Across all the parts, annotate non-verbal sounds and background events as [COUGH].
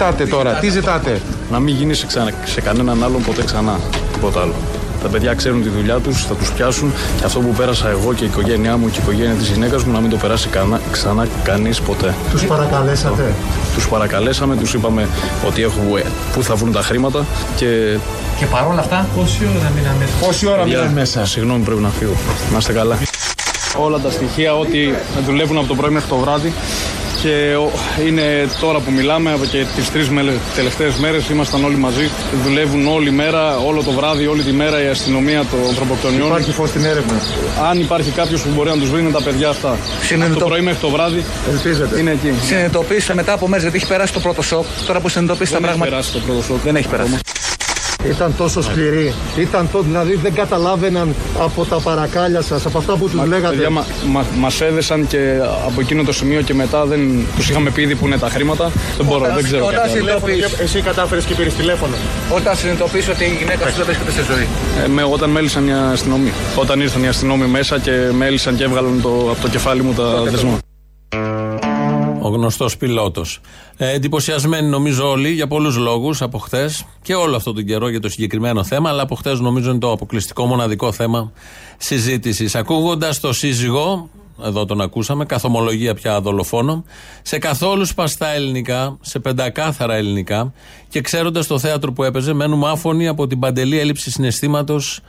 Τι ζητάτε τώρα, τι ζητάτε; Να μην γίνει σε, ξανα, σε κανέναν άλλον ποτέ ξανά. Τίποτα άλλο. Τα παιδιά ξέρουν τη δουλειά τους, θα τους πιάσουν και αυτό που πέρασα εγώ και η οικογένειά μου και η οικογένεια της γυναίκας μου να μην το περάσει κανά, ξανά κανείς ποτέ. Τους παρακαλέσατε; Τους παρακαλέσαμε, τους είπαμε ότι έχουμε, πού θα βρουν τα χρήματα και. Και παρόλα αυτά, πόση ώρα μείναν μέσα; Πόση ώρα μείναν μέσα; Συγγνώμη, πρέπει να φύγω. Να είστε καλά. Όλα τα στοιχεία ότι δουλεύουν από το πρωί μέχρι το βράδυ και είναι τώρα που μιλάμε και τις τρεις τελευταίες μέρες ήμασταν όλοι μαζί δουλεύουν όλη μέρα, όλο το βράδυ, όλη τη μέρα η αστυνομία των ανθρωποκτονιών. Υπάρχει φως στην έρευνα. Αν υπάρχει κάποιος που μπορεί να τους βρει είναι τα παιδιά αυτά. Από το πρωί μέχρι το βράδυ Ελπίζετε. Είναι εκεί. Συνειδητοποίησα μετά από μέρες γιατί έχει περάσει το πρώτο σοκ. Τώρα που συνειδητοποίησα τα πράγματα Δεν έχει περάσει το πρώτο σοκ. Δεν έχει περάσει ήταν τόσο σκληροί. Ήταν το, δηλαδή δεν καταλάβαιναν από τα παρακάλια σας, από αυτά που τους λέγατε. Παιδιά, μα, μα, μας έδεσαν και από εκείνο το σημείο και μετά δεν τους είχαμε πει ήδη που είναι τα χρήματα. Δεν μπορώ, όταν, δεν ξέρω όταν κάτι Εσύ κατάφερες και πήρες τηλέφωνο. Όταν συνειδητοποίησε ότι η γυναίκα σου δεν βρίσκεται σε ζωή. Ε, με, όταν μέλησαν οι αστυνομοί. Όταν ήρθαν οι αστυνομοί μέσα και μέλησαν και έβγαλαν το, από το κεφάλι μου τα δεσμά. Ο γνωστός πιλότος. Ε, εντυπωσιασμένοι νομίζω όλοι για πολλούς λόγους από χτε και όλο αυτόν τον καιρό για το συγκεκριμένο θέμα, αλλά από χτε νομίζω είναι το αποκλειστικό μοναδικό θέμα συζήτησης. Ακούγοντας το σύζυγο, εδώ τον ακούσαμε, καθομολογία πια δολοφόνο, σε καθόλους σπαστά ελληνικά, σε πεντακάθαρα ελληνικά και ξέροντας το θέατρο που έπαιζε, μένουμε άφωνοι από την παντελή έλλειψη συναισθήματος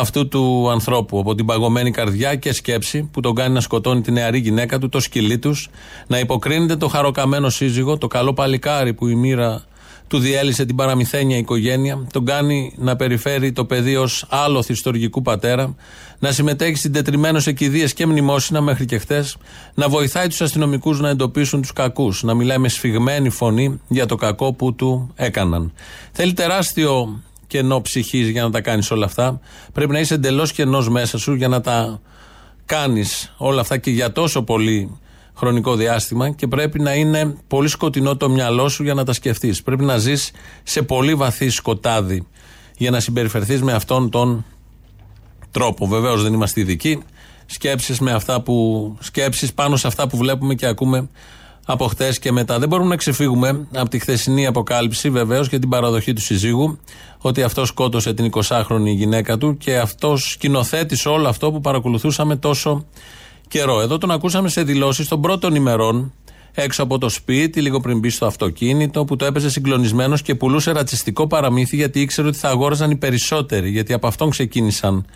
αυτού του ανθρώπου. Από την παγωμένη καρδιά και σκέψη που τον κάνει να σκοτώνει τη νεαρή γυναίκα του, το σκυλί τους, να υποκρίνεται το χαροκαμένο σύζυγο, το καλό παλικάρι που η μοίρα του διέλυσε την παραμυθένια οικογένεια, τον κάνει να περιφέρει το παιδί ως άλλο θυστοργικού πατέρα, να συμμετέχει συντετριμένο σε κηδείε και μνημόσυνα μέχρι και χτε, να βοηθάει τους αστυνομικούς να εντοπίσουν τους κακούς, να μιλάει με σφιγμένη φωνή για το κακό που του έκαναν. Θέλει τεράστιο κενό ψυχής για να τα κάνεις όλα αυτά. Πρέπει να είσαι εντελώς κενός μέσα σου για να τα κάνεις όλα αυτά και για τόσο πολύ χρονικό διάστημα και πρέπει να είναι πολύ σκοτεινό το μυαλό σου για να τα σκεφτείς. Πρέπει να ζεις σε πολύ βαθύ σκοτάδι για να συμπεριφερθείς με αυτόν τον τρόπο. Βεβαίως δεν είμαστε ειδικοί. Σκέψεις με αυτά που σκέψεις πάνω σε αυτά που βλέπουμε και ακούμε από χτε και μετά. Δεν μπορούμε να ξεφύγουμε από τη χθεσινή αποκάλυψη βεβαίως και την παραδοχή του συζύγου ότι αυτός σκότωσε την 20χρονη γυναίκα του και αυτός σκηνοθέτησε όλο αυτό που παρακολουθούσαμε τόσο καιρό. Εδώ τον ακούσαμε σε δηλώσεις των πρώτων ημερών έξω από το σπίτι, λίγο πριν μπει στο αυτοκίνητο, που το έπαιζε συγκλονισμένος και πουλούσε ρατσιστικό παραμύθι γιατί ήξερε ότι θα αγόραζαν οι περισσότεροι. Γιατί από αυτόν ξεκίνησαν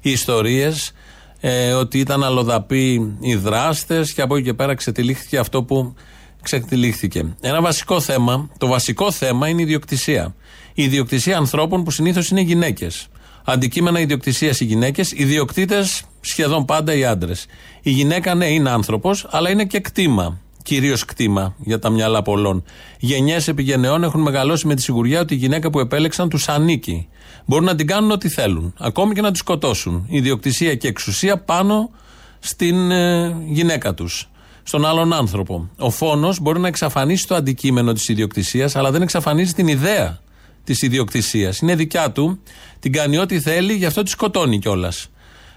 οι ιστορίες ε, ότι ήταν αλλοδαποί οι δράστες και από εκεί και πέρα ξετυλίχθηκε αυτό που ξετυλίχθηκε. Ένα βασικό θέμα, το βασικό θέμα είναι η ιδιοκτησία. Η ιδιοκτησία ανθρώπων που συνήθως είναι γυναίκες. Αντικείμενα ιδιοκτησίας οι γυναίκες, ιδιοκτήτες σχεδόν πάντα οι άντρες. Η γυναίκα, ναι, είναι άνθρωπος, αλλά είναι και κτήμα. Κυρίως κτήμα για τα μυαλά πολλών. Γενιές επιγενεών έχουν μεγαλώσει με τη σιγουριά ότι η γυναίκα που επέλεξαν τους ανήκει. Μπορούν να την κάνουν ό,τι θέλουν. Ακόμη και να τη σκοτώσουν. Ιδιοκτησία και εξουσία πάνω στην ε, γυναίκα τους. Στον άλλον άνθρωπο. Ο φόνος μπορεί να εξαφανίσει το αντικείμενο της ιδιοκτησίας, αλλά δεν εξαφανίζει την ιδέα της ιδιοκτησίας. Είναι δικιά του, την κάνει ό,τι θέλει, γι' αυτό τη σκοτώνει κιόλας.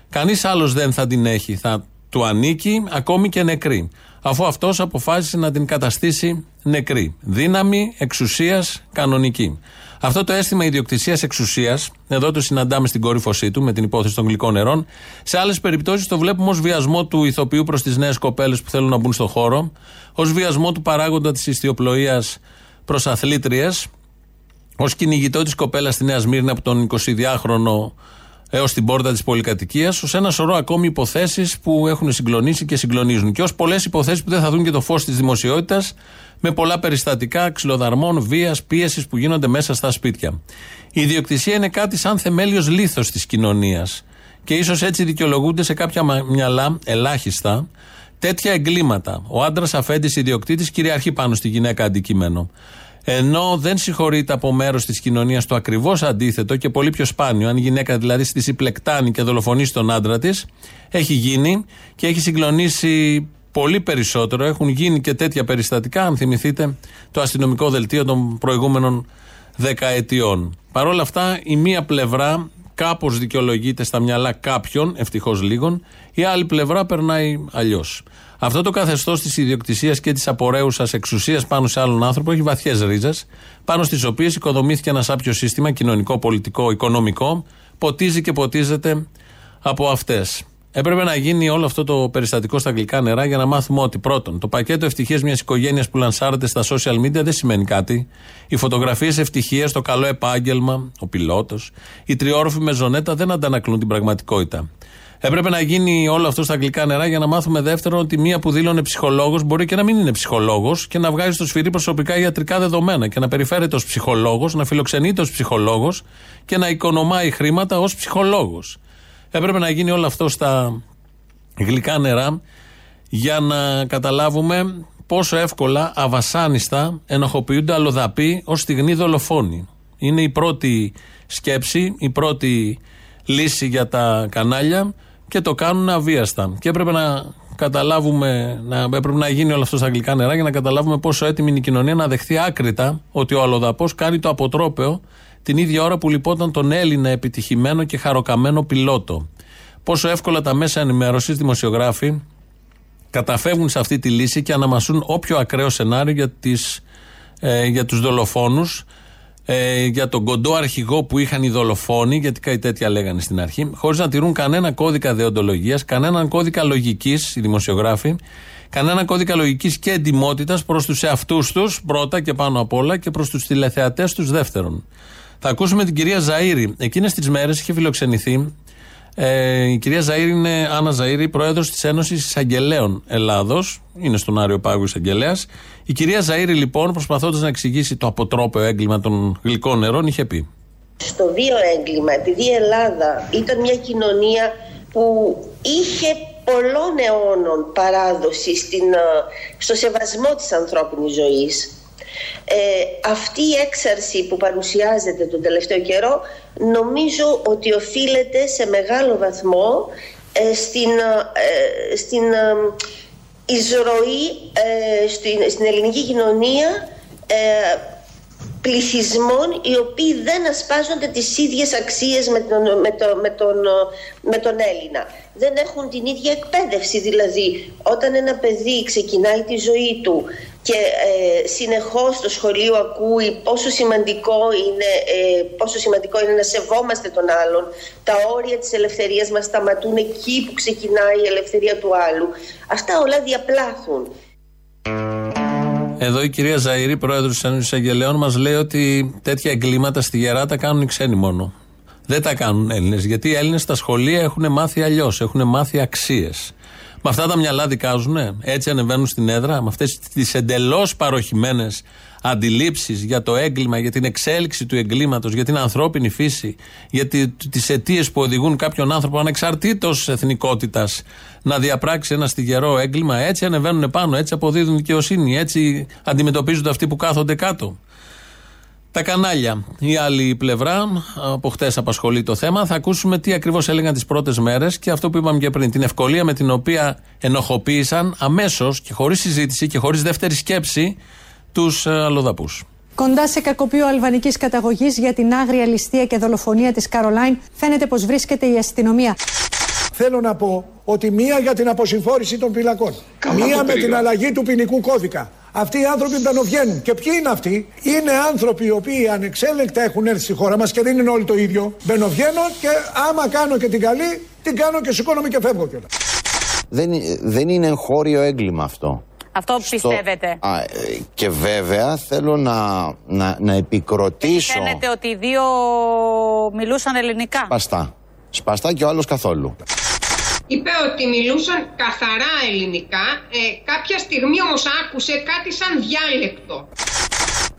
Κανείς άλλος δεν θα την έχει. Θα του ανήκει ακόμη και νεκρή. Αφού αυτός αποφάσισε να την καταστήσει νεκρή. Δύναμη εξουσίας κανονική. Αυτό το αίσθημα ιδιοκτησίας εξουσίας, εδώ το συναντάμε στην κορύφωσή του με την υπόθεση των γλυκών νερών. Σε άλλες περιπτώσεις το βλέπουμε ως βιασμό του ηθοποιού προς τις νέες κοπέλες που θέλουν να μπουν στο χώρο, ως βιασμό του παράγοντα της ιστιοπλοείας προς αθλήτριες, ως κυνηγητό της κοπέλας στη Νέα Σμύρνη από τον 22χρονο έως την πόρτα της πολυκατοικίας, ως ένα σωρό ακόμη υποθέσεις που έχουν συγκλονίσει και συγκλονίζουν. Και ως πολλές υποθέσεις που δεν θα δουν και το φως της δημοσιότητας, με πολλά περιστατικά ξυλοδαρμών, βίας, πίεσης που γίνονται μέσα στα σπίτια. Η ιδιοκτησία είναι κάτι σαν θεμέλιος λίθος της κοινωνίας. Και ίσως έτσι δικαιολογούνται σε κάποια μυαλά, ελάχιστα, τέτοια εγκλήματα. Ο άντρας αφέντης ιδιοκτήτης κυριαρχεί πάνω στη γυναίκα αντικείμενο. Ενώ δεν συγχωρείται από μέρος της κοινωνίας το ακριβώς αντίθετο και πολύ πιο σπάνιο, αν η γυναίκα δηλαδή στη συμπλεκτάνει και δολοφονήσει τον άντρα της, έχει γίνει και έχει συγκλονίσει πολύ περισσότερο. Έχουν γίνει και τέτοια περιστατικά, αν θυμηθείτε το αστυνομικό δελτίο των προηγούμενων δεκαετιών. Παρ' όλα αυτά, η μία πλευρά κάπως δικαιολογείται στα μυαλά κάποιων, ευτυχώς λίγων, η άλλη πλευρά περνάει αλλιώς. Αυτό το καθεστώς της ιδιοκτησίας και της απορρέουσας εξουσίας πάνω σε άλλον άνθρωπο έχει βαθιές ρίζες, πάνω στις οποίες οικοδομήθηκε ένα άπιο σύστημα κοινωνικό, πολιτικό, οικονομικό, ποτίζει και ποτίζεται από αυτές. Έπρεπε να γίνει όλο αυτό το περιστατικό στα αγγλικά νερά για να μάθουμε ότι πρώτον, το πακέτο ευτυχίας μιας οικογένειας που λανσάρεται στα social media δεν σημαίνει κάτι. Οι φωτογραφίες ευτυχίας, το καλό επάγγελμα, ο πιλότος, η τριόροφη μεζονέτα δεν αντανακλούν την πραγματικότητα. Έπρεπε να γίνει όλο αυτό στα αγγλικά νερά για να μάθουμε δεύτερον ότι μία που δήλωνε ψυχολόγος μπορεί και να μην είναι ψυχολόγος και να βγάζει στο σφυρί προσωπικά ιατρικά δεδομένα και να περιφέρεται ως ψυχολόγος, να φιλοξενείται ως ψυχολόγος και να οικονομάει χρήματα ως ψυχολόγος. Έπρεπε να γίνει όλο αυτό στα γλυκά νερά για να καταλάβουμε πόσο εύκολα, αβασάνιστα ενοχοποιούνται αλλοδαποί ως στιγμή δολοφόνοι. Είναι η πρώτη σκέψη, η πρώτη λύση για τα κανάλια και το κάνουν αβίαστα. Και έπρεπε να καταλάβουμε, να, έπρεπε να γίνει όλο αυτό στα αγγλικά νερά για να καταλάβουμε πόσο έτοιμη είναι η κοινωνία να δεχθεί άκρητα ότι ο αλλοδαπός κάνει το αποτρόπαιο την ίδια ώρα που λυπόταν τον Έλληνα επιτυχημένο και χαροκαμένο πιλότο. Πόσο εύκολα τα μέσα ενημέρωσης, δημοσιογράφοι, καταφεύγουν σε αυτή τη λύση και αναμασούν όποιο ακραίο σενάριο για, τις, ε, για τους δολοφόνους ε, για τον κοντό αρχηγό που είχαν οι δολοφόνοι, γιατί κάτι τέτοια λέγανε στην αρχή, χωρίς να τηρούν κανένα κώδικα δεοντολογίας, κανέναν κώδικα λογικής, οι δημοσιογράφοι, κανένα κώδικα λογικής και εντυμότητα προς τους εαυτούς τους, πρώτα και πάνω απ' όλα, και προς τους τηλεθεατές τους, δεύτερον. Θα ακούσουμε την κυρία Ζαήρη. Εκείνες τις μέρες είχε φιλοξενηθεί ε, η κυρία Ζαήρη είναι Άννα Ζαήρη, πρόεδρος της Ένωσης Εισαγγελέων Ελλάδος. Είναι στον Άριο Πάγου Εισαγγελέας. Η κυρία Ζαήρη, λοιπόν, προσπαθώντας να εξηγήσει το αποτρόπαιο έγκλημα των γλυκών νερών, είχε πει. Στο βίο έγκλημα, επειδή η Ελλάδα ήταν μια κοινωνία που είχε πολλών αιώνων παράδοση στην, ε, στο σεβασμό της ανθρώπινης ζωής ε, αυτή η έξαρση που παρουσιάζεται τον τελευταίο καιρό νομίζω ότι οφείλεται σε μεγάλο βαθμό ε, στην, ε, στην εισρωή στην, στην ελληνική κοινωνία πληθυσμών οι οποίοι δεν ασπάζονται τις ίδιες αξίες με τον, με, με, τον, με τον Έλληνα. Δεν έχουν την ίδια εκπαίδευση. Δηλαδή, όταν ένα παιδί ξεκινάει τη ζωή του και ε, συνεχώς στο σχολείο ακούει πόσο σημαντικό, είναι, ε, πόσο σημαντικό είναι να σεβόμαστε τον άλλον, τα όρια της ελευθερίας μας σταματούν εκεί που ξεκινάει η ελευθερία του άλλου. Αυτά όλα διαπλάθουν. Εδώ η κυρία Ζαήρη, πρόεδρος της Ένωσης Αγγελέων, μας λέει ότι τέτοια εγκλήματα στη Γερά τα κάνουν οι ξένοι μόνο. Δεν τα κάνουν Έλληνες. Γιατί οι Έλληνες στα σχολεία έχουν μάθει αλλιώς. Έχουν μάθει αξίες. Με αυτά τα μυαλά δικάζουν, έτσι ανεβαίνουν στην έδρα, με αυτές τις εντελώς παροχημένες αντιλήψεις για το έγκλημα, για την εξέλιξη του εγκλήματος, για την ανθρώπινη φύση, για τις αιτίες που οδηγούν κάποιον άνθρωπο ανεξαρτήτως εθνικότητας να διαπράξει ένα στιγερό έγκλημα. Έτσι ανεβαίνουν πάνω, έτσι αποδίδουν δικαιοσύνη, έτσι αντιμετωπίζονται αυτοί που κάθονται κάτω. Τα κανάλια. Η άλλη πλευρά, από χτες απασχολεί το θέμα. Θα ακούσουμε τι ακριβώς έλεγαν τις πρώτες μέρες και αυτό που είπαμε και πριν. Την ευκολία με την οποία ενοχοποίησαν αμέσως και χωρίς συζήτηση και χωρίς δεύτερη σκέψη τους ε, αλλοδαπούς. Κοντά σε κακοποιό αλβανικής καταγωγής για την άγρια ληστεία και δολοφονία της Καρολάιν, φαίνεται πως βρίσκεται η αστυνομία. Θέλω να πω ότι μία για την αποσυμφόρηση των φυλακών. μία με την αλλαγή του ποινικού κώδικα. Αυτοί οι άνθρωποι μπαινοβγαίνουν. Και ποιοι είναι αυτοί, είναι άνθρωποι οι οποίοι ανεξέλεγκτα έχουν έρθει στη χώρα μας και δεν είναι όλοι το ίδιο. Μπαινοβγαίνω και άμα κάνω και την καλή, την κάνω και σηκώνομαι και φεύγω κιόλας. Δεν, δεν είναι εγχώριο έγκλημα αυτό. Αυτό πιστεύετε; Α, ε, και βέβαια θέλω να, να, να επικροτήσω. Φαίνεται ότι οι δύο μιλούσαν ελληνικά. Σπαστά. Σπαστά και ο άλλος καθόλου είπε ότι μιλούσαν καθαρά ελληνικά. Ε, κάποια στιγμή όμως άκουσε κάτι σαν διάλεκτο.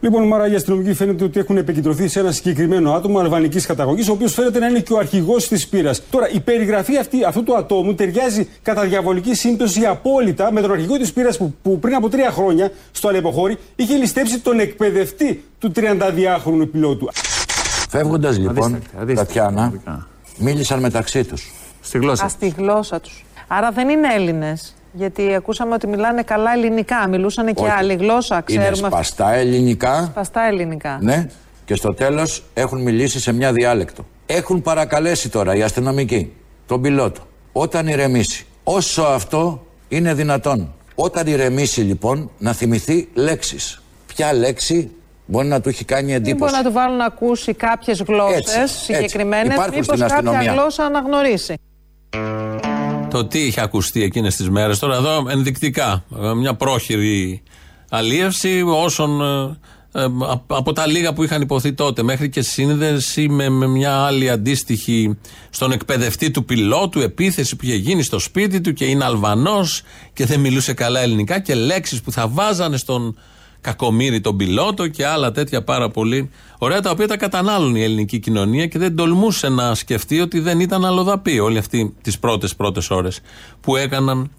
Λοιπόν, Μάρα, οι αστυνομικοί φαίνεται ότι έχουν επικεντρωθεί σε ένα συγκεκριμένο άτομο αλβανικής καταγωγής, ο οποίος φαίνεται να είναι και ο αρχηγός της πύρα. Τώρα, η περιγραφή αυτή, αυτού του ατόμου ταιριάζει κατά διαβολική σύμπτωση απόλυτα με τον αρχηγό της πύρα που, που πριν από τρία χρόνια στο Αλεποχώρι είχε ληστέψει τον εκπαιδευτή του 32χρονου πιλότου. Φεύγοντας λοιπόν, Τατιάνα, μίλησαν μεταξύ τους. Στη γλώσσα. Α, στη γλώσσα τους. Άρα δεν είναι Έλληνες. Γιατί ακούσαμε ότι μιλάνε καλά ελληνικά. Μιλούσαν και άλλη γλώσσα, ξέρουμε. Είναι σπαστά ελληνικά. Σπαστά ελληνικά. Ναι. Και στο τέλος έχουν μιλήσει σε μια διάλεκτο. Έχουν παρακαλέσει τώρα οι αστυνομικοί τον πιλότο όταν ηρεμήσει. Όσο αυτό είναι δυνατόν Όταν ηρεμήσει λοιπόν να θυμηθεί λέξεις. Ποια λέξη μπορεί να του έχει κάνει Δεν εντύπωση. μπορεί να του βάλουν να ακούσει κάποιες γλώσσες Έτσι, έτσι. συγκεκριμένες, Υπάρχουν μήπως στην κάποια αστυνομία. γλώσσα αναγνωρίσει. Το τι είχε ακουστεί εκείνες τις μέρες. Τώρα εδώ ενδεικτικά. ε, Μια πρόχειρη αλίευση όσων. ε, ε, απ- από τα λίγα που είχαν υποθεί τότε μέχρι και σύνδεση με, με μια άλλη αντίστοιχη στον εκπαιδευτή του πιλότου επίθεση που είχε γίνει στο σπίτι του και είναι Αλβανός και δεν μιλούσε καλά ελληνικά και λέξεις που θα βάζανε στον κακομύρι τον πιλότο και άλλα τέτοια πάρα πολύ ωραία τα οποία τα κατανάλωνε η ελληνική κοινωνία και δεν τολμούσε να σκεφτεί ότι δεν ήταν αλλοδαπή όλοι αυτοί τις πρώτες πρώτες ώρες που έκαναν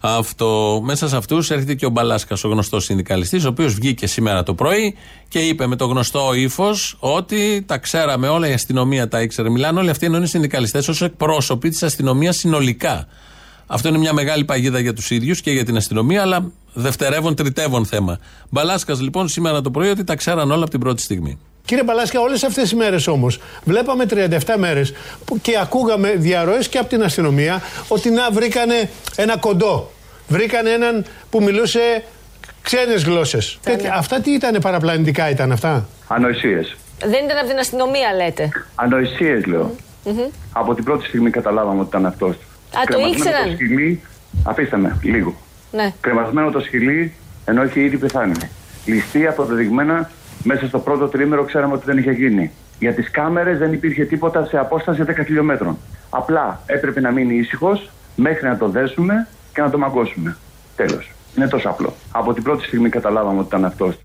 αυτό. Μέσα σε αυτούς έρχεται και ο Μπαλάσκας, ο γνωστός συνδικαλιστής, ο οποίος βγήκε σήμερα το πρωί και είπε με το γνωστό ύφος ότι τα ξέραμε όλα, η αστυνομία τα ήξερε. Μιλάνε όλοι αυτοί ενώ είναι συνδικαλιστές ως εκπρόσωποι της αστυνομίας συνολικά. Αυτό είναι μια μεγάλη παγίδα για τους ίδιους και για την αστυνομία, αλλά δευτερεύον, τριτεύον θέμα. Μπαλάσκας λοιπόν σήμερα το πρωί ότι τα ξέραν όλα από την πρώτη στιγμή. Κύριε Παλάσκα, όλες αυτές τι μέρες όμως, βλέπαμε 37 μέρες και ακούγαμε διαρροές και από την αστυνομία ότι να βρήκανε ένα κοντό. Βρήκανε έναν που μιλούσε ξένες γλώσσες. Αυτά τι ήταν, παραπλανητικά ήταν αυτά; Ανοησίες. Δεν ήταν από την αστυνομία, λέτε. Ανοησίες λέω. Μμμ. Από την πρώτη στιγμή καταλάβαμε ότι ήταν αυτός. Το ήξεραν. το σκυλί, αφήστε με λίγο. Ναι. Κρεμασμένο το σκυλί ενώ είχε ήδη πεθάνει. Ληστεία αποδεδειγμένα μέσα στο πρώτο τρίμηνο ξέραμε ότι δεν είχε γίνει. Για τις κάμερες δεν υπήρχε τίποτα σε απόσταση 10 χιλιόμετρων. Απλά έπρεπε να μείνει ήσυχος μέχρι να το δέσουμε και να το μαγκώσουμε. Τέλος. Είναι τόσο απλό. Από την πρώτη στιγμή καταλάβαμε ότι ήταν αυτός.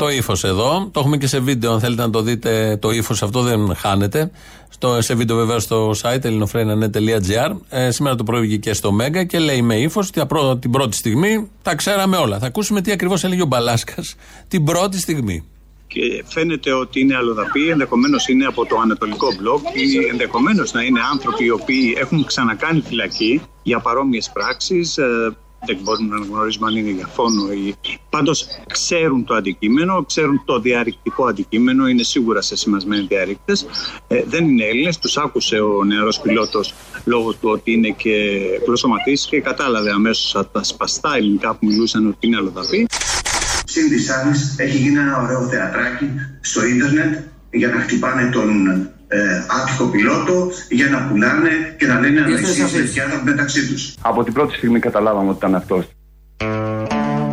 Το ύφος εδώ. Το έχουμε και σε βίντεο. Αν θέλετε να το δείτε, το ύφος αυτό δεν χάνεται. Στο, σε βίντεο βέβαια στο site ελληνοφρένα.net.gr. Ε, σήμερα το πρωί βγήκε στο Μέγκα και λέει με ύφος ότι απρό- την πρώτη στιγμή τα ξέραμε όλα. Θα ακούσουμε τι ακριβώς έλεγε ο Μπαλάσκας την πρώτη στιγμή. και φαίνεται ότι είναι αλλοδαποί, ενδεχομένως είναι από το Ανατολικό Μπλοκ ή ενδεχομένως να είναι άνθρωποι οι οποίοι έχουν ξανακάνει φυλακή για παρόμοιες πράξεις. Δεν μπορούμε να γνωρίζουμε αν είναι για φόνο ή. Πάντως ξέρουν το αντικείμενο, ξέρουν το διαρρηκτικό αντικείμενο, είναι σίγουρα σε σημασμένοι διαρρήκτες. Ε, δεν είναι Έλληνες, τους άκουσε ο νεαρός πιλότος λόγω του ότι είναι και γλωσσοματή και κατάλαβε αμέσως από τα σπαστά ελληνικά που μιλούσαν ότι είναι αλλοδαποί. Συν της άλλης έχει γίνει ένα ωραίο θεατράκι στο ίντερνετ για να χτυπάνε τον ε, άτυχο πιλότο, για να πουλάνε και να λένε ανοησίες παιδιά μεταξύ τους. Από την πρώτη στιγμή καταλάβαμε ότι ήταν αυτός.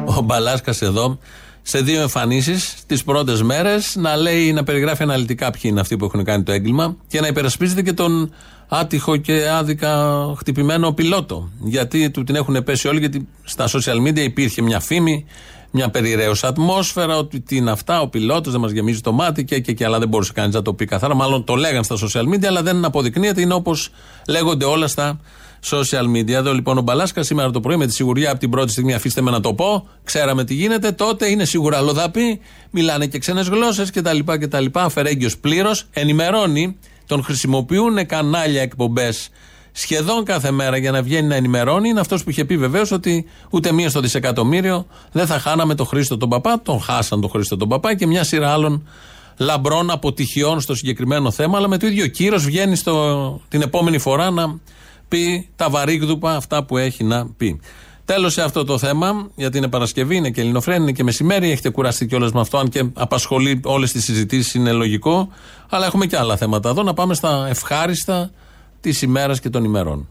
Ο Μπαλάσκας εδώ σε δύο εμφανίσεις τις πρώτες μέρες να λέει, να περιγράφει αναλυτικά ποιοι είναι αυτοί που έχουν κάνει το έγκλημα και να υπερασπίζεται και τον άτυχο και άδικα χτυπημένο πιλότο. Γιατί του την έχουν πέσει όλοι, γιατί στα social media υπήρχε μια φήμη, μια περιραίωσα ατμόσφαιρα, ότι τι είναι αυτά, ο πιλότος δεν μας γεμίζει το μάτι και, και, και αλλά δεν μπορούσε κανείς να το πει καθαρά. Μάλλον το λέγαν στα social media, αλλά δεν αποδεικνύεται, είναι όπως λέγονται όλα στα social media. Εδώ λοιπόν ο Μπαλάσκα σήμερα το πρωί με τη σιγουριά από την πρώτη στιγμή, αφήστε με να το πω, ξέραμε τι γίνεται. Τότε είναι σίγουρα αλλοδαποί, μιλάνε και ξένες γλώσσες κτλ. κτλ. Αφαιρέγγιος πλήρως, ενημερώνει, τον χρησιμοποιούν κανάλια εκπομπές σχεδόν κάθε μέρα για να βγαίνει να ενημερώνει. Είναι αυτός που είχε πει βεβαίως ότι ούτε μία στο δισεκατομμύριο δεν θα χάναμε τον Χρήστο τον Παπά. Τον χάσαν τον Χρήστο τον Παπά και μια σειρά άλλων λαμπρών αποτυχιών στο συγκεκριμένο θέμα. Αλλά με το ίδιο κύρος βγαίνει στο, την επόμενη φορά να πει τα βαρύγδουπα αυτά που έχει να πει. Τέλος σε αυτό το θέμα, γιατί είναι Παρασκευή, είναι και Ελληνοφρένη, είναι και μεσημέρι. Έχετε κουραστεί κιόλας με αυτό, αν και απασχολεί όλες τις συζητήσεις, είναι λογικό. Αλλά έχουμε και άλλα θέματα εδώ. Να πάμε στα ευχάριστα τη ημέρα και των ημερών.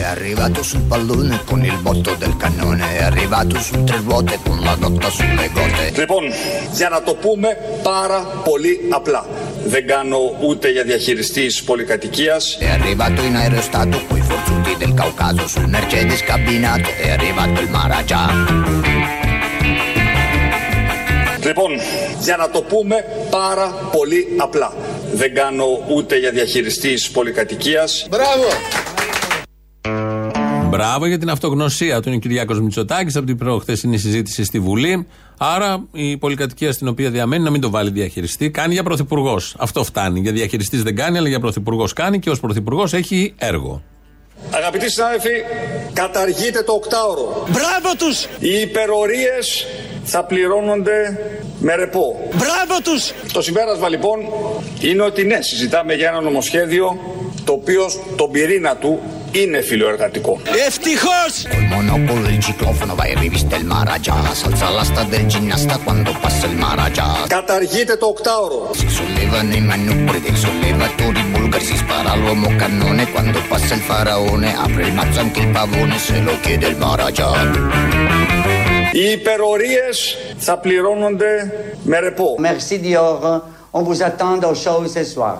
È arrivato sul pallone con il botto del cannone, è arrivato su tre ruote con la dotta sulle gote. Λοιπόν, για να το πούμε πάρα πολύ απλά. Δεν κάνω ούτε για διαχειριστής πολυκατοικίας. È arrivato in aerostato coi forzuti del Caucaso sul Mercedes cabinato, è arrivato il Maragia. Λοιπόν, για να το πούμε πάρα πολύ απλά. Δεν κάνω ούτε για διαχειριστής πολυκατοικίας. Μπράβο! Μπράβο για την αυτογνωσία του είναι ο Κυριάκος Μητσοτάκης από την προχθεσινή συζήτηση στη Βουλή. Άρα η πολυκατοικία στην οποία διαμένει να μην το βάλει διαχειριστή. Κάνει για πρωθυπουργός. Αυτό φτάνει. Για διαχειριστής δεν κάνει, αλλά για πρωθυπουργός κάνει και ως πρωθυπουργός έχει έργο. Αγαπητοί συνάδελφοι, καταργείτε το οκτάωρο. Μπράβο τους! Οι υπερορίες θα πληρώνονται με ρεπό. Μπράβο τους! Το συμπέρασμα λοιπόν είναι ότι ναι, συζητάμε για ένα νομοσχέδιο το οποίο τον πυρήνα του είναι φιλοεργατικό. Ευτυχώς! Col monopolo il ciclofono vai a rivista il Maharaja S'alza l'asta del ginnasta quando passa il Maharaja Καταργείται το οκτάωρο. Οι υπερορίες θα πληρώνονται με ρεπό. Merci Dior. On vous attend au show ce soir.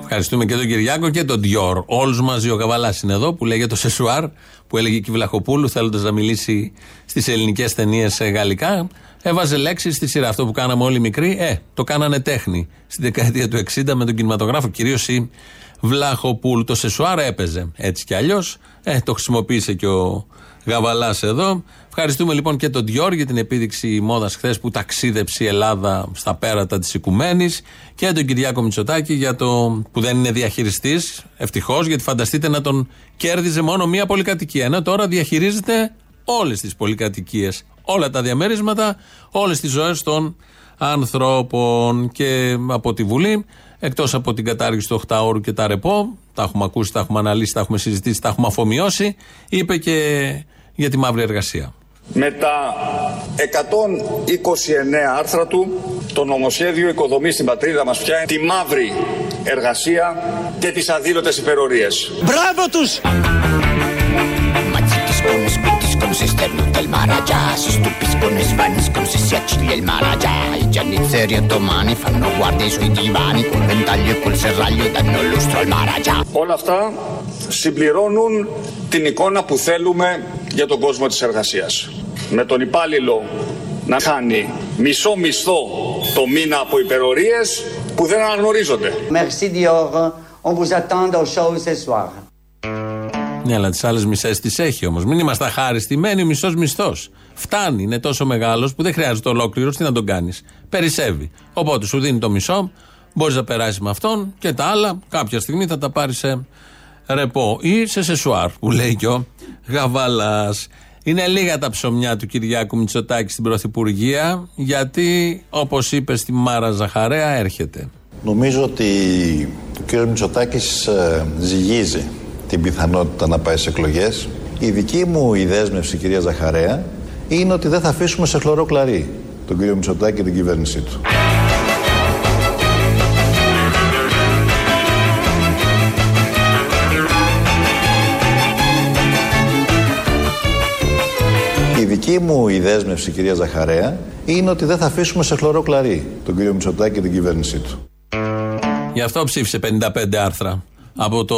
Ευχαριστούμε και τον Κυριάκο και τον Διόρ. Όλους μαζί ο Καβαλάς είναι εδώ που λέγεται το Σεσουάρ, που έλεγε και η Βλαχοπούλου, θέλοντας να μιλήσει στις ελληνικές ταινίες γαλλικά. Έβαζε λέξεις στη σειρά. Αυτό που κάναμε όλοι μικροί, ε, το κάνανε τέχνη. Στη δεκαετία του 60 με τον κινηματογράφο, κυρίως η Βλαχοπούλου. Το Σεσουάρ έπαιζε έτσι κι αλλιώς. Ε, το χρησιμοποίησε και ο Γαβαλάς εδώ. Ευχαριστούμε λοιπόν και τον Διόρ για την επίδειξη μόδας χθες που ταξίδεψε η Ελλάδα στα πέρατα της Οικουμένης και τον Κυριάκο Μητσοτάκη για το που δεν είναι διαχειριστής. Ευτυχώς, γιατί φανταστείτε να τον κέρδιζε μόνο μία πολυκατοικία. Ενώ τώρα διαχειρίζεται όλες τις πολυκατοικίες, όλα τα διαμέρισματα, όλες τις ζωές των ανθρώπων. Και από τη Βουλή, εκτός από την κατάργηση του 8 ώρου και τα ρεπό, τα έχουμε ακούσει, τα έχουμε αναλύσει, τα έχουμε συζητήσει, τα έχουμε αφομοιώσει, είπε και για τη μαύρη εργασία με τα 129 άρθρα του το νομοσχέδιο οικοδομής στην πατρίδα μας πια τη μαύρη εργασία και τις αδύλωτες υπερορίες. Μπράβο τους! Όλα αυτά συμπληρώνουν την εικόνα που θέλουμε για τον κόσμο της εργασίας. Με τον υπάλληλο να χάνει μισό μισθό το μήνα από υπερορίες που δεν αναγνωρίζονται. Merci Dior. On vous attend au show ce soir. Ναι, αλλά τις άλλες μισές τις έχει όμως. Μην είμαστε αχάριστοι. Μένει ο μισός μισθός. Φτάνει, είναι τόσο μεγάλος που δεν χρειάζεται ολόκληρο. Τι να τον κάνεις. Περισσεύει. Οπότε σου δίνει το μισό, μπορείς να περάσεις με αυτόν και τα άλλα κάποια στιγμή θα τα πάρεις σε ρεπό ή σε σεσουάρ που λέει και ο Γαβάλας. Είναι λίγα τα ψωμιά του Κυριάκου Μητσοτάκη στην Πρωθυπουργία, γιατί όπως είπε στη Μάρα Ζαχαρέα, έρχεται. Νομίζω ότι ο κ. Μητσοτάκης ε, ζυγίζει την πιθανότητα να πάει σε εκλογές. Η δική μου η δέσμευση, κυρία Ζαχαρέα, είναι ότι δεν θα αφήσουμε σε χλωρό κλαρί τον κύριο Μητσοτάκη και την κυβέρνησή του. Δική μου η δέσμευση, κυρία Ζαχαρέα, είναι ότι δεν θα αφήσουμε σε χλωρό κλαρί τον κύριο Μητσοτάκη και την κυβέρνησή του. Γι' αυτό ψήφισε 55 άρθρα από το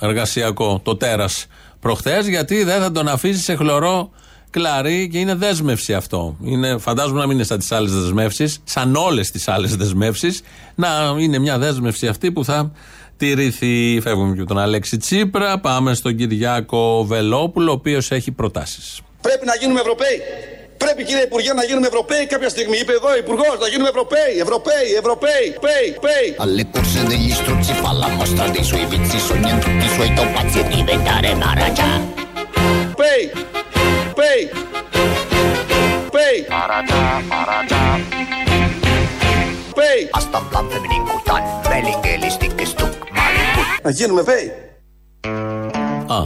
εργασιακό, το τέρας προχθές, γιατί δεν θα τον αφήσει σε χλωρό κλαρί και είναι δέσμευση αυτό. Είναι, φαντάζομαι να μην είναι σαν τις άλλες δεσμεύσεις, σαν όλες τις άλλες δεσμεύσεις, να είναι μια δέσμευση αυτή που θα τηρηθεί. Φεύγουμε και από τον Αλέξη Τσίπρα, πάμε στον Κυριάκο Βελόπουλο, ο οποίος έχει προτάσεις. Πρέπει να γίνουμε Ευρωπαίοι. Πρέπει κύριε Υπουργέ να γίνουμε Ευρωπαίοι κάποια στιγμή. Είπε εδώ ο Υπουργός να γίνουμε Ευρωπαίοι. Ευρωπαίοι, Ευρωπαίοι, Πέι, Πέι. Alle corse degli struzzi fa la mostra dei suoi vizi Sognano tutti i suoi topazzi e diventare Maharaja Πέι, Πέι, Πέι. Πέι. Asta în plan feminin cu tan Bellingelistic stuc Malibu Να γίνουμε Πέι. Α,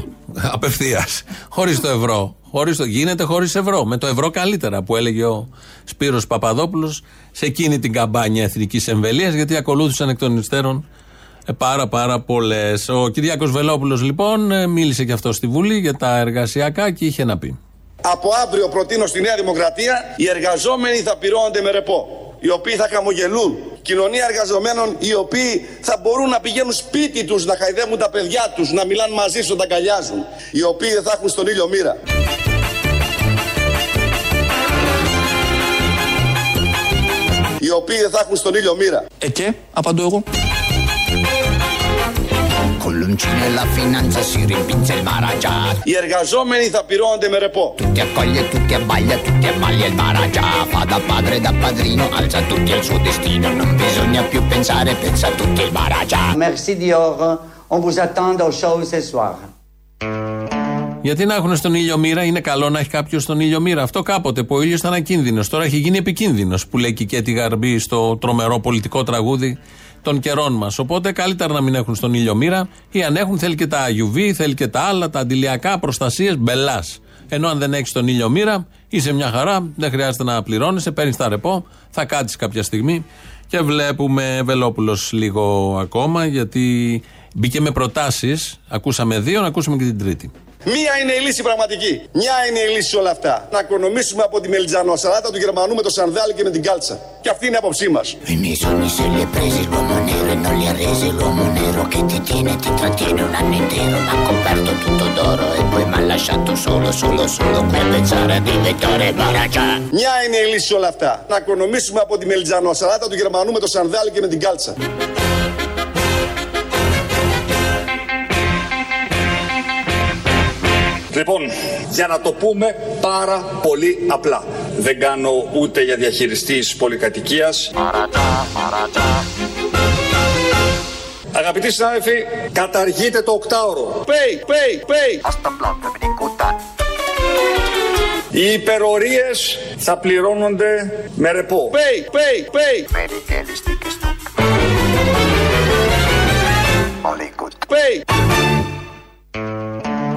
απευθείας. Χωρίς το ευρώ. Χωρίς το, γίνεται χωρίς ευρώ. Με το ευρώ καλύτερα που έλεγε ο Σπύρος Παπαδόπουλος σε εκείνη την καμπάνια εθνικής εμβελίας, γιατί ακολούθησαν εκ των υστέρων ε, πάρα πάρα πολλές. Ο Κυριάκος Βελόπουλος λοιπόν ε, μίλησε και αυτό στη Βουλή για τα εργασιακά και είχε να πει. Από αύριο προτείνω στη Νέα Δημοκρατία οι εργαζόμενοι θα πληρώνονται με ρεπό. Οι οποίοι θα χαμογελούν. Κοινωνία εργαζομένων οι οποίοι θα μπορούν να πηγαίνουν σπίτι τους να χαϊδεύουν τα παιδιά τους, να μιλάνε μαζί σου, να τα αγκαλιάζουν. Οι οποίοι δεν θα έχουν στον ήλιο μοίρα. Οι οποίοι δεν θα έχουν στον ήλιο μοίρα. Ε και, απαντώ εγώ. Οι θα με ρεπό. Πάντα γιατί να έχουν στον ήλιο μοίρα, είναι καλό να έχει κάποιος στον ήλιο μοίρα. Αυτό κάποτε που ο ήλιος ήταν ακίνδυνος. Τώρα έχει γίνει επικίνδυνος που λέει και η Κέτη στο τρομερό πολιτικό τραγούδι των καιρών μας. Οπότε καλύτερα να μην έχουν στον ήλιο μοίρα ή αν έχουν θέλει και τα UV, θέλει και τα άλλα, τα αντιλιακά, προστασίες, μπελάς. Ενώ αν δεν έχεις τον ήλιο μοίρα, είσαι μια χαρά, δεν χρειάζεται να πληρώνεσαι, παίρνεις τα ρεπό, θα κάτσεις κάποια στιγμή. Και βλέπουμε Βελόπουλος λίγο ακόμα, γιατί μπήκε με προτάσεις. Ακούσαμε δύο, να ακούσουμε και την τρίτη. Μία είναι η λύση πραγματική. Μια είναι η λύση σε όλα αυτά. Να οικονομήσουμε από τη μελιτζανοσαλάτα του Γερμανού με το σανδάλι και με την κάλτσα. Και αυτή είναι η άποψή μας. Venissoli se li è presi l'uomo nero e non li ha resi l'uomo nero che ti tiene ti trattiene un anno intero ma ha coperto tutto d'oro e poi mi ha lasciato solo solo solo per pensare a diventare Maragia Μια είναι η λύση σε όλα αυτά. Να οικονομήσουμε από τη μελιτζανοσαλάτα του Γερμανού με το σανδάλι και με την κάλτσα. Λοιπόν, για να το πούμε πάρα πολύ απλά. Δεν κάνω ούτε για διαχειριστής πολυκατοικίας. Αγαπητοί συνάδελφοι, καταργείτε το οκτάωρο. Πέι, πέι, πέι. Οι υπερορίες θα πληρώνονται με ρεπό. Πέι, πέι, πέι. Πέι.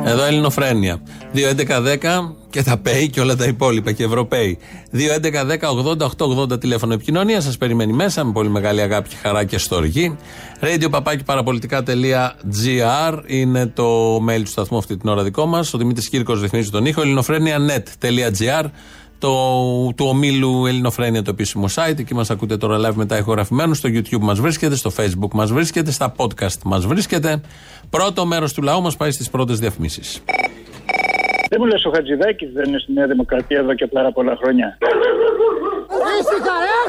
Εδώ Ελληνοφρένια. 2.11.10 και τα ΠΕΙ και όλα τα υπόλοιπα και Ευρωπαίοι. 2.11.10.80.880 τηλέφωνο επικοινωνία. Σας περιμένει μέσα με πολύ μεγάλη αγάπη και χαρά και στοργή. Radio παπάκι παραπολιτικά.gr είναι το mail του σταθμού αυτή την ώρα δικό μας. Ο Δημήτρης Κύρκος ρυθμίζει τον ήχο. ελληνοφρένια.net.gr το, του ομίλου Ελληνοφρένια το επίσημο site. Εκεί μας ακούτε τώρα live μετά ηχογραφημένους. Στο YouTube μας βρίσκεται, στο Facebook μας βρίσκεται, στα podcast μας βρίσκεται. Πρώτο μέρος του λαού μας πάει στις πρώτες διαφημίσεις. Δεν μου λες ο Χατζηδάκης δεν είναι στη Νέα Δημοκρατία εδώ και πάρα πολλά χρόνια. Ήσυχα, ε!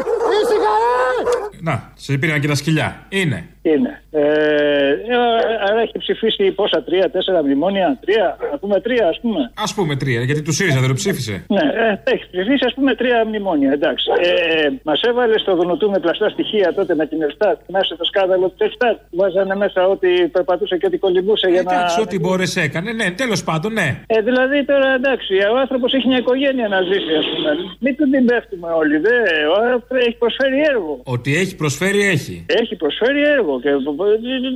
Ήσυχα, ε! Να, σε πήραν και τα σκυλιά. Είναι. Είναι. Ε, ε, άρα έχει ψηφίσει πόσα, τρία, τέσσερα μνημόνια, τρία, α πούμε τρία, ας πούμε. Α πούμε τρία, γιατί του ΣΥΡΙΖΑ δεν το ψήφισε. Ναι, ε, έχει ψηφίσει ας πούμε τρία μνημόνια, εντάξει. Ε, Μας έβαλε στο Δουνουτού με πλαστά στοιχεία τότε με την Ελστάτ, μέσα το σκάνδαλο της Ελστάτ. Βάζανε μέσα ότι περπατούσε και ότι κολυμπούσε για να. Εντάξει, ό,τι μπόρεσε έκανε, ναι, τέλος πάντων, ναι. Ε, δηλαδή τώρα εντάξει, ο άνθρωπος έχει μια οικογένεια να ζήσει, ας πούμε. Μην του την πέφτουμε όλοι. Δε, ο άνθρωπος έχει προσφέρει έργο. Ότι έχει προσφέρει, έχει. Έχει προσφέρει έργο. Και...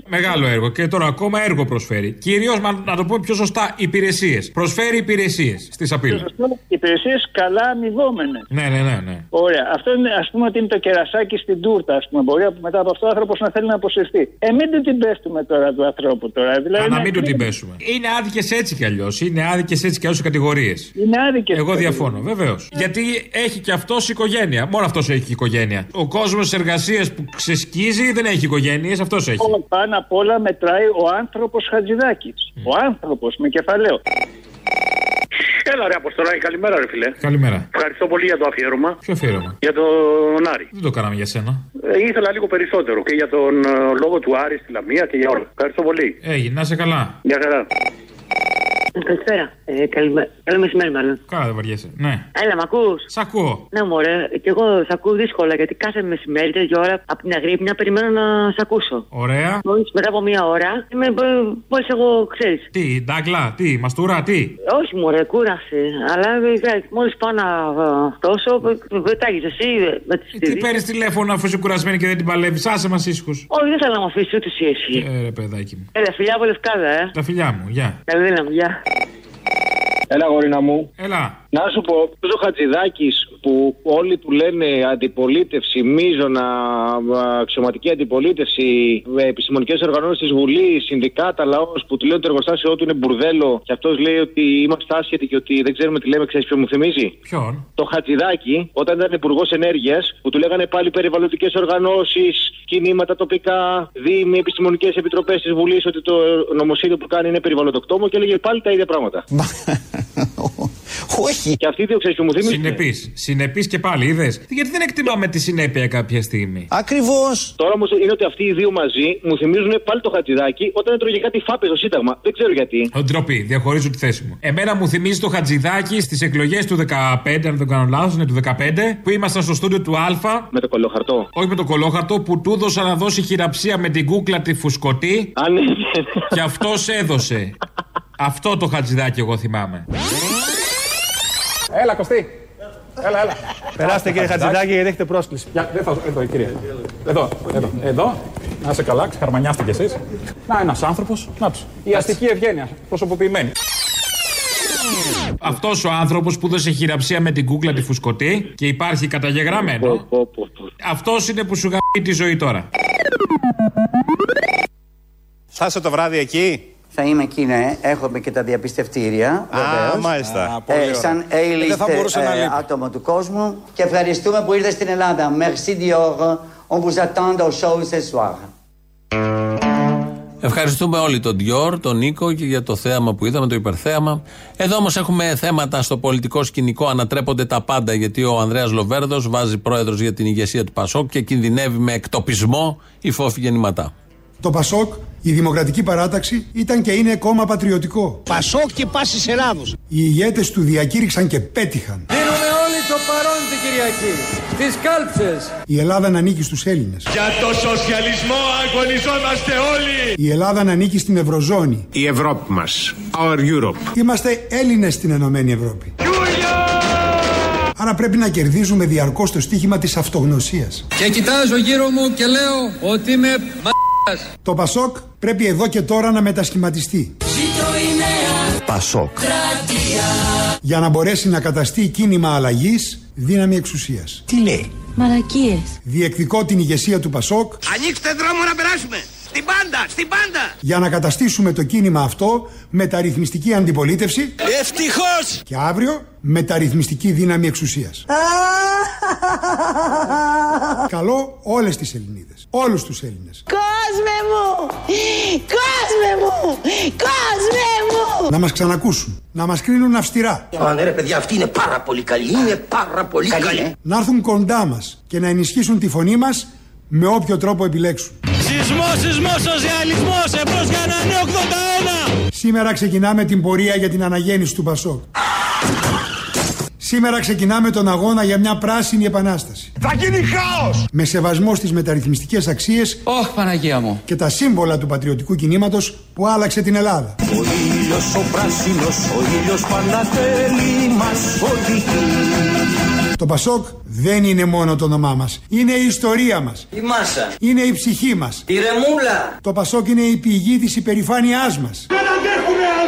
Μεγάλο έργο και τώρα ακόμα έργο προσφέρει. Κυρίως, να το πούμε πιο σωστά, υπηρεσίες. Προσφέρει υπηρεσίες στη Σαπίλα. Υπηρεσίες καλά αμοιβόμενες. Ναι, ναι, ναι, ναι. Ωραία. Αυτό είναι, ας πούμε, ότι είναι το κερασάκι στην τούρτα, ας πούμε. Μπορεί μετά από αυτό ο άνθρωπος να θέλει να αποσυρθεί. Ε, μην του την πέφτουμε τώρα του ανθρώπου τώρα. Δηλαδή, Α, να μην του την πέσουμε. Είναι άδικες έτσι κι αλλιώς. Είναι άδικες έτσι κι αλλιώ οι κατηγορίες. Είναι άδικες. Εγώ διαφώνω, βεβαίως. Γιατί έχει κι αυτός οικογένεια. Μόνο αυτός έχει οικογένεια. Ο κόσμος της εργασίας που ξεσκίζει δεν έχει οικογένειες, αυτός έχει. Πάνω απ' όλα μετράει ο άνθρωπος Χατζηδάκης. Ο άνθρωπος με κεφαλαίο. Έλα ρε Αποστολάκη, καλημέρα ρε φίλε. Καλημέρα. Ευχαριστώ πολύ για το αφιέρωμα. Ποιο αφιέρωμα; Για τον Άρη. Δεν το κάναμε για σένα. Ε, ήθελα λίγο περισσότερο και για τον ε, λόγο του Άρη στη Λαμία και για όλα. Ευχαριστώ πολύ. Έγινε, να είσαι καλά. Γεια χαρά. Καλησπέρα. Ε, καλημέ... Καλό μεσημέρι, μάλλον. Καλά, δεν βαριέσαι. Ναι. Έλα, μ' ακούς; Σ' ακούω. Ναι, μωρέ. Και εγώ σ' ακούω δύσκολα γιατί κάθε μεσημέρι, τέτοια ώρα από την αγρύπνια περιμένω να σ' ακούσω. Ωραία. Μόλις μετά από μία ώρα, είμαι μόλις εγώ ξέρεις. Τι, ντάγκλα, τι, μαστούρα, τι; Όχι, μωρέ, κούρασε. Αλλά μόλις πάω να φτώσω, πετάγει εσύ με τι Τι παίρνεις τηλέφωνο αφού είσαι κουρασμένη και δεν την παλεύεις; Άσε μας ήσυχους. Όχι, δεν θέλω να μου αφήσεις ούτε εσύ. εσύ. Ε, ρε, παιδάκι μου. Έλα, φιλιά από λευκάδα, ε. Τα φιλιά μου, γεια. Καλή δύναμη, γεια. Έλα, γορίνα μου. Έλα. Να σου πω, ο Χατζηδάκης που όλοι του λένε αντιπολίτευση, μίζωνα, αξιωματική αντιπολίτευση, επιστημονικές οργανώσεις της Βουλής, συνδικάτα, λαός που του λένε το εργοστάσιο του είναι μπουρδέλο και αυτός λέει ότι είμαστε άσχετοι και ότι δεν ξέρουμε τι λέμε, ξέρεις ποιο μου θυμίζει; Ποιον; Το Χατζηδάκη, όταν ήταν υπουργός ενέργειας, που του λέγανε πάλι περιβαλλοντικές οργανώσεις, κινήματα τοπικά, δήμοι, επιστημονικές επιτροπές της Βουλής, ότι το νομοσχέδιο που κάνει είναι περιβαλλοντοκτόμο και έλεγε πάλι τα ίδια πράγματα. [LAUGHS] [LAUGHS] Όχι. Και αυτοί οι δύο ξέρεις μου θυμίζουν. Συνεπή. Συνεπή και πάλι, είδες. Γιατί δεν εκτιμάμε τη συνέπεια κάποια στιγμή; Ακριβώς. Τώρα όμως είναι ότι αυτοί οι δύο μαζί μου θυμίζουν πάλι το χατζηδάκι όταν έτρωγε κάτι φάπες στο Σύνταγμα. Δεν ξέρω γιατί. Ο ντροπή, διαχωρίζω τη θέση μου. Εμένα μου θυμίζει το χατζηδάκι στις εκλογές του 15, αν δεν κάνω λάθος, είναι του 15, που ήμασταν στο στούντιο του Α. Με το κολόχαρτο. Όχι με το κολόχαρτο, που του έδωσα να δώσει χειραψία με την κούκλα τη φουσκωτή. Α, ναι. Και αυτός έδωσε. Αυτό το χατζηδάκι εγώ θυμάμαι. Έλα, Κωστή. Έλα, έλα. Περάστε κύριε Χατζηδάκη γιατί έχετε πρόσκληση. Για, δεν θα, εδώ, κύριε. Εδώ, εδώ, εδώ. Να είσαι καλά, ξεχαρμανιάστε κι εσείς. Να, ένας άνθρωπος. Να τους. Η αστική ευγένεια, προσωποποιημένη. Αυτός ο άνθρωπος που δώσε χειραψία με την κούκλα τη φουσκωτή και υπάρχει καταγεγραμμένο. Αυτός είναι που σου γαμεί τη ζωή τώρα. Θα είσαι το βράδυ εκεί; Θα είμαι εκεί, ναι. Έχουμε και τα διαπιστευτήρια. Α, βεβαίως. μάλιστα. πολύ ωραία. σαν Ε, δεν θα A-list μπορούσε να ε, λείπει. άτομο του κόσμου. Και ευχαριστούμε που ήρθες στην Ελλάδα. Merci Dior. On vous attend au show ce soir. Ευχαριστούμε όλοι τον Διόρ, τον Νίκο και για το θέαμα που είδαμε, το υπερθέαμα. Εδώ όμως έχουμε θέματα στο πολιτικό σκηνικό, ανατρέπονται τα πάντα γιατί ο Ανδρέας Λοβέρδος βάζει πρόεδρος για την ηγεσία του Πασόκ και κινδυνεύει με εκτοπισμό η φόφη γεννηματά. Το Πασόκ, η Δημοκρατική Παράταξη, ήταν και είναι κόμμα πατριωτικό. Πασόκ και πάσης Ελλάδος. Οι ηγέτες του διακήρυξαν και πέτυχαν. Δίνουμε όλοι το παρόν την Κυριακή. Στις κάλψες. Η Ελλάδα να ανήκει στους Έλληνες. Για το σοσιαλισμό αγωνιζόμαστε όλοι. Η Ελλάδα να ανήκει στην Ευρωζώνη. Η Ευρώπη μας. Our Europe. Είμαστε Έλληνες στην Ενωμένη Ευρώπη. Άρα πρέπει να κερδίζουμε διαρκώς το στίχημα της αυτογνωσίας. Και κοιτάζω γύρω μου και λέω ότι είμαι μ***ας. Το Πασόκ πρέπει εδώ και τώρα να μετασχηματιστεί. Πασόκ. Για να μπορέσει να καταστεί κίνημα αλλαγής δύναμη εξουσίας. Τι λέει; Μαλακίες. Διεκδικώ την ηγεσία του Πασόκ Ανοίξτε δρόμο να περάσουμε. Στην πάντα, στην πάντα. για να καταστήσουμε το κίνημα αυτό μεταρρυθμιστική αντιπολίτευση Ευτυχώς. και αύριο μεταρρυθμιστική δύναμη εξουσίας. Καλώ όλες τις Ελληνίδες, όλους τους Έλληνες Κόσμε μου! Κόσμε μου! Κόσμε μου! να μας ξανακούσουν, να μας κρίνουν αυστηρά, Α, ναι ρε παιδιά, αυτή είναι πάρα πολύ καλή. Είναι πάρα πολύ καλή. να έρθουν κοντά μας και να ενισχύσουν τη φωνή μας με όποιο τρόπο επιλέξουν. Σεισμός, σεισμός, σοσιαλισμός. Εμπρός για ένα νέο 81. Σήμερα ξεκινάμε την πορεία για την αναγέννηση του Πασόκ. Σήμερα ξεκινάμε τον αγώνα για μια πράσινη επανάσταση. Θα γίνει χάος. Με σεβασμό στις μεταρρυθμιστικές αξίες Ωχ, Παναγία μου. και τα σύμβολα του πατριωτικού κινήματος που άλλαξε την Ελλάδα. Ο ήλιος ο πράσινος, ο ήλιος πάντα θέλει μας οδηγεί. Το Πασόκ δεν είναι μόνο το όνομά μας. Είναι η ιστορία μας. Η μάσα. Είναι η ψυχή μας. Η ρεμούλα. Το Πασόκ είναι η πηγή της υπερηφάνειάς μας.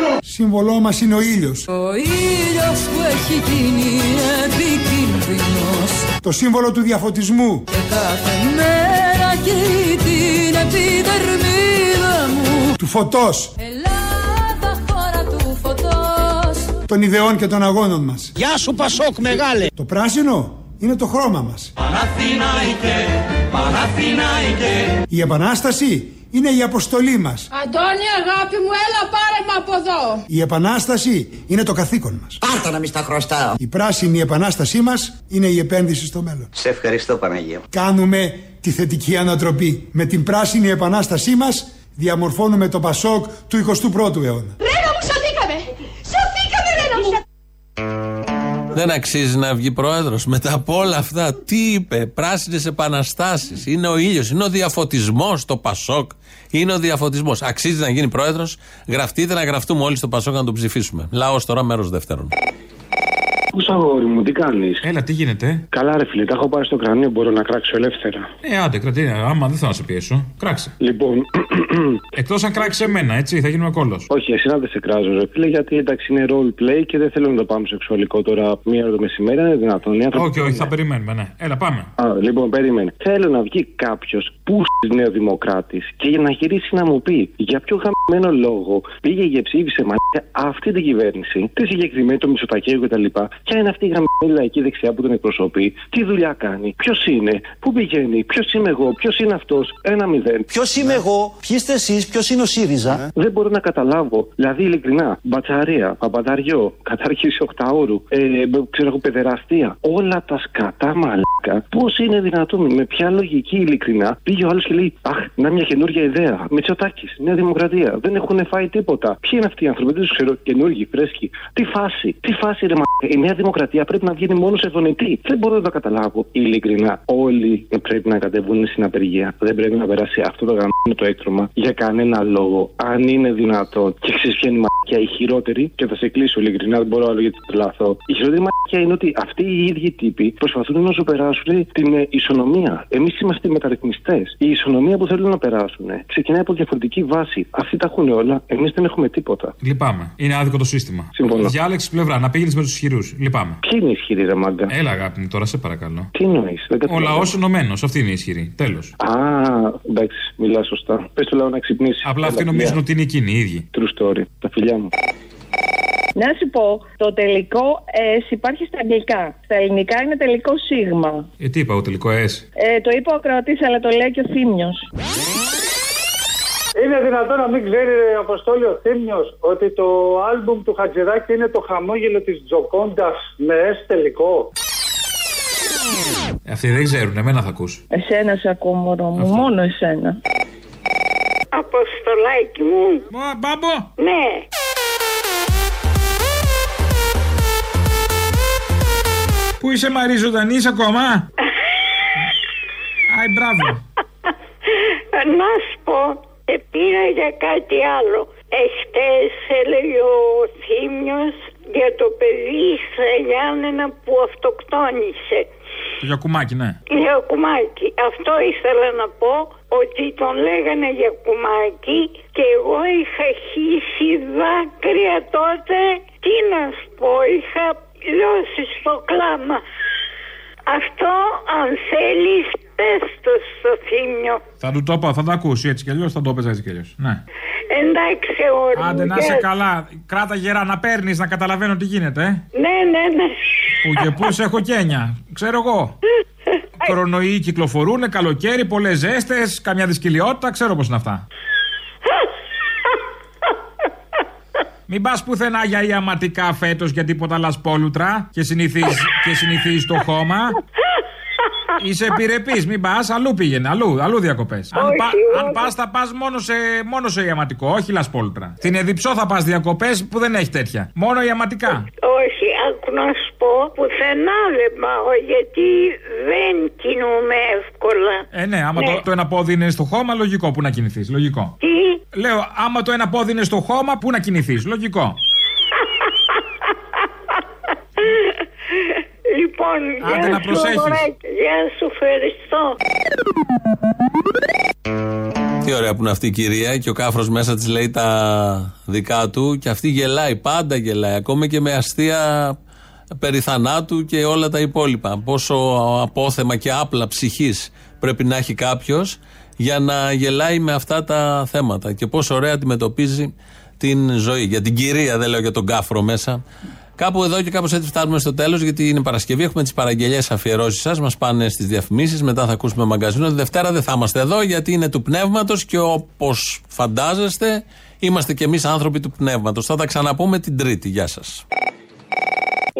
Δεν αντέχουμε άλλο. Σύμβολό μας είναι ο ήλιος. Ο ήλιος που έχει γίνει επικίνδυνος Το σύμβολο του διαφωτισμού. και κάθε μέρα καίει την επιδερμίδα μου. Του φωτός. Ελλάδα χώρα του φωτός. Των ιδεών και των αγώνων μας. Γεια σου Πασόκ μεγάλε. Το πράσινο είναι το χρώμα μας. Παναθηναϊκέ, Παναθηναϊκέ. Η Επανάσταση είναι η αποστολή μας. Αντώνη αγάπη μου έλα πάρε με από εδώ. Η Επανάσταση είναι το καθήκον μας. Πάρτα να μη στα χρωστάω. Η πράσινη Επανάστασή μας είναι η επένδυση στο μέλλον. Σε ευχαριστώ Παναγία. Κάνουμε τη θετική ανατροπή. Με την πράσινη Επανάστασή μας διαμορφώνουμε το Πασόκ του 21ου αιώνα. Ρένα μου σωθήκαμε. Σωθήκαμε Ρένα μου. Δεν αξίζει να βγει πρόεδρος μετά από όλα αυτά. Τι είπε, πράσινες επαναστάσεις. Είναι ο ήλιος, είναι ο διαφωτισμός το Πασόκ. Είναι ο διαφωτισμός. Αξίζει να γίνει πρόεδρος. Γραφτείτε να γραφτούμε όλοι στο Πασόκ να τον ψηφίσουμε. Λαός τώρα, μέρος δεύτερον. Πού αγόρι μου, τι κάνεις; Έλα, τι γίνεται; Καλά, ρε φίλε, τα έχω πάρει στο κρανίο, μπορώ να κράξω ελεύθερα. Ε, άντε, κρατή, άμα δεν θα σε πιέσω. Κράξε. Λοιπόν, [CLEARS THROAT] Εκτός αν κράξεις εμένα, έτσι, θα γίνουμε κόλλο. όχι, εσύ να δεν σε κράζω, ρε φίλε, γιατί εντάξει είναι role play και δεν θέλω να το πάμε σεξουαλικό τώρα μία ώρα το μεσημέρι, είναι δυνατόν. Οι άνθρωποι- Όχι, όχι, θα περιμένουμε, ναι. Έλα, πάμε. Α, λοιπόν, περίμενε. Θέλω να βγει κάποιος που Νέο Δημοκράτης και για να γυρίσει να μου πει για ποιο χαμένο λόγο πήγε και ψήφισε μαλάκα αυτή την κυβέρνηση, τη συγκεκριμένη, το Μισοτακέο κτλ. Ποια είναι αυτή η γραμμένη λαϊκή δεξιά που τον εκπροσωπεί, τι δουλειά κάνει, ποιος είναι, πού πηγαίνει, ποιος είμαι εγώ, ποιος είναι αυτός, ένα μηδέν. Ποιος είμαι εγώ, ποιοι είστε εσείς, ποιος είναι ο ΣΥΡΙΖΑ; Δεν μπορώ να καταλάβω. Δηλαδή, ειλικρινά, μπατσαρία, παπανταριό, κατάρχηση οκταώρου, ε, μπ- ξέρω εγώ, παιδεραστία. Όλα τα σκατά μαλάκα. Πώς είναι δυνατόν, με ποια λογική ειλικρινά πήγε ο άλλος και λέει Αχ, να μια καινούργια ιδέα. Μητσοτάκης, Νέα Δημοκρατία. Δεν έχουν φάει τίποτα. Ποιοι είναι αυτοί οι άνθρωποι, δεν τους ξέρω. Καινούργοι, φρέσκοι. Τι φάση, τι φάση ρε μαλάκα. Η Νέα Δημοκρατία πρέπει να βγαίνει μόνος σε δονητή. Δεν μπορώ να το καταλάβω. Ειλικρινά, όλοι πρέπει να κατεβούν στην απεργία. Δεν πρέπει να περάσει αυτό το γαμμένο το έκτρωμα για κανένα λόγο. Αν είναι δυνατόν. Και ξέρεις ποια είναι η μαλακία, η χειρότερη, και θα σε κλείσω ειλικρινά, δεν μπορώ άλλο γιατί τρελαθώ. Η χειρότερη μαλακία είναι ότι αυτοί οι ίδιοι τύποι προσπαθούν να σου περάσουν την ε, ισονομία. Εμείς είμαστε οι μεταρρυθμιστές. Η ισονομία που θέλουν να περάσουν ε, ξεκινάει από διαφορετική βάση. Αυτοί τα έχουν όλα, εμείς δεν έχουμε τίποτα. Λυπάμαι. Είναι άδικο το σύστημα. Συμφωνώ. Διάλεξη πλευρά, να πήγαινες με τους ισχυρούς. Λυπάμαι. Ποιοι είναι ισχυροί, ρε μάγκα; Έλα, αγάπη μου, τώρα σε παρακαλώ. Τι εννοείς, δεν Ο καταλαβαίνω. λαός ενωμένος, αυτή είναι η ισχυρή. Τέλος. Α, εντάξει, μιλά σωστά. Πες του λαό να ξυπνήσει. Απλά αυτοί Έλα, νομίζουν φιλιά. ότι είναι εκείνοι οι ίδιοι. True story. Τα φιλιά μου. Να σου πω, το τελικό S υπάρχει στα αγγλικά. Στα ελληνικά είναι τελικό σίγμα. Ε, τι είπα, ο τελικό S; Ε, το είπε ο ακροατής, αλλά το λέει και ο Θήμιος. Είναι δυνατόν να μην ξέρει, ρε Αποστόλη, ο Θήμιος, ότι το άλμπουμ του Χατζηδάκη είναι το χαμόγελο της Τζοκόντας με S τελικό; Ε, Αυτοί δεν ξέρουν, εμένα θα ακούς. Εσένα σε ακούω, μωρό μου, μόνο εσένα. Αποστολάκι μου. Μα, μπάμπο. Ναι. Πού είσαι Μαρή, ζωντανής είσαι ακόμα; [LAUGHS] Άι, μπράβο. Να σου πω, ε, πήρα για κάτι άλλο. Εχθές έλεγε ο Θήμιος για το παιδί στα Γιάννενα που αυτοκτόνησε. Το Γιακουμάκι, ναι. Για κουμάκι. Αυτό ήθελα να πω ότι τον λέγανε για κουμάκι και εγώ είχα χύσει δάκρυα τότε. Τι να σου πω, είχα λιώσεις στο κλάμα. Αυτό αν θέλεις πες το στο θύμιο. Θα του το πω, θα το ακούσει έτσι κι αλλιώς, θα το πες έτσι κι αλλιώς. Ναι. Εντάξει αγόρι μου, Άντε να γεια είσαι σου. καλά. Κράτα γερά να παίρνεις, να καταλαβαίνω τι γίνεται. Ε. Ναι, ναι, ναι. Που και πού σε έχω κένια. Ξέρω εγώ. [LAUGHS] Κορονοϊοί κυκλοφορούν, καλοκαίρι, πολλές ζέστες, καμιά δυσκολιότητα, ξέρω πώς είναι αυτά. Μην πας πουθενά για ιαματικά φέτος για τίποτα λασπόλουτρα και συνηθίζει και συνηθίζεις το χώμα. Είσαι επιρρεπής, μην πας, αλλού πήγαινε, αλλού, αλλού διακοπές. Αν, Όχι, πα, όχι. αν πας, θα πας μόνο σε, μόνο σε ιαματικό, όχι λασπόλουτρα. Στην Εδιψό θα πας διακοπές που δεν έχει τέτοια. Μόνο ιαματικά. Όχι, άκου να σου πω, πουθενά δεν πάω γιατί δεν κινούμαι εύκολα. Ε, ναι, άμα Το, το ένα πόδι είναι στο χώμα, λογικό που να κινηθείς. Λογικό. Τι; Λέω, άμα το ένα πόδι είναι στο χώμα, πού να κινηθείς. Λογικό. Λοιπόν, Άντε γεια να σου, προσέχεις. αγοράκι. Γεια σου, ευχαριστώ. Τι ωραία που είναι αυτή η κυρία και ο κάφρος μέσα της λέει τα δικά του και αυτή γελάει, πάντα γελάει, ακόμα και με αστεία περί θανάτου και όλα τα υπόλοιπα. Πόσο απόθεμα και άπλα ψυχής πρέπει να έχει κάποιος για να γελάει με αυτά τα θέματα και πόσο ωραία αντιμετωπίζει την ζωή. Για την κυρία, δεν λέω για τον κάφρο μέσα. Κάπου εδώ και κάπως έτσι φτάνουμε στο τέλος, γιατί είναι Παρασκευή. Έχουμε τις παραγγελίες αφιερώσεις σας. Μας πάνε στις διαφημίσεις. Μετά θα ακούσουμε μαγκαζίνο. Τη Δευτέρα δεν θα είμαστε εδώ, γιατί είναι του πνεύματος και όπως φαντάζεστε, είμαστε κι εμείς άνθρωποι του πνεύματος. Θα τα ξαναπούμε την Τρίτη. Γεια σας.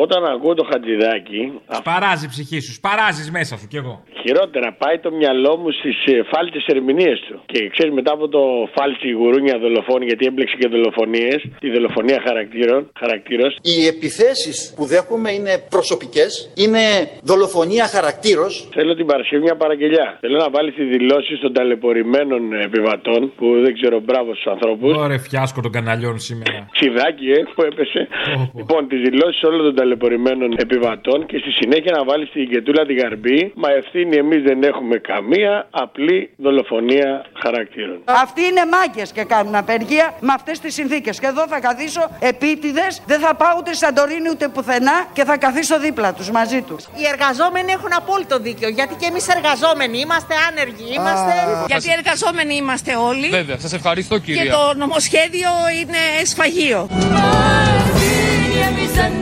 Όταν ακούω το χατζηδάκι, Σπαράζει η ψυχή σου, σπαράζεις μέσα σου κι εγώ. χειρότερα πάει το μυαλό μου στις φάλτε ερμηνείες του. Και ξέρεις, μετά από το φάλτσι γουρούνια δολοφόνη, γιατί έμπλεξε και δολοφονίες, τη δολοφονία χαρακτήρων, χαρακτήρος, Οι επιθέσεις που δέχομαι είναι προσωπικές, είναι δολοφονία χαρακτήρος. Θέλω την Παρασκευή μια παραγγελιά. Θέλω να βάλεις τις δηλώσεις των ταλαιπωρημένων επιβατών, που δεν ξέρω, μπράβο στους ανθρώπους. Ωραία, φιάσκο των καναλιών σήμερα. Ξιδάκι, ε, που έπεσε. Λοιπόν, τις δηλώσεις όλων των ταλαιπωρημένων επιβατών και στη συνέχεια να βάλεις την Κετούλα την Γαρμπή. Μα ευθύνη εμείς δεν έχουμε καμία απλή δολοφονία χαρακτήρων. Αυτοί είναι μάγκες και κάνουν απεργία με αυτές τις συνθήκες. Και εδώ θα καθίσω επίτηδες, δεν θα πάω ούτε Σαντορίνη ούτε πουθενά και θα καθίσω δίπλα τους μαζί τους. Οι εργαζόμενοι έχουν απόλυτο δίκιο. Γιατί και εμείς εργαζόμενοι είμαστε άνεργοι. Είμαστε... Γιατί εργαζόμενοι είμαστε όλοι. Βέβαια, σας ευχαριστώ κυρία. Και το νομοσχέδιο είναι σφαγείο. Εμείς δεν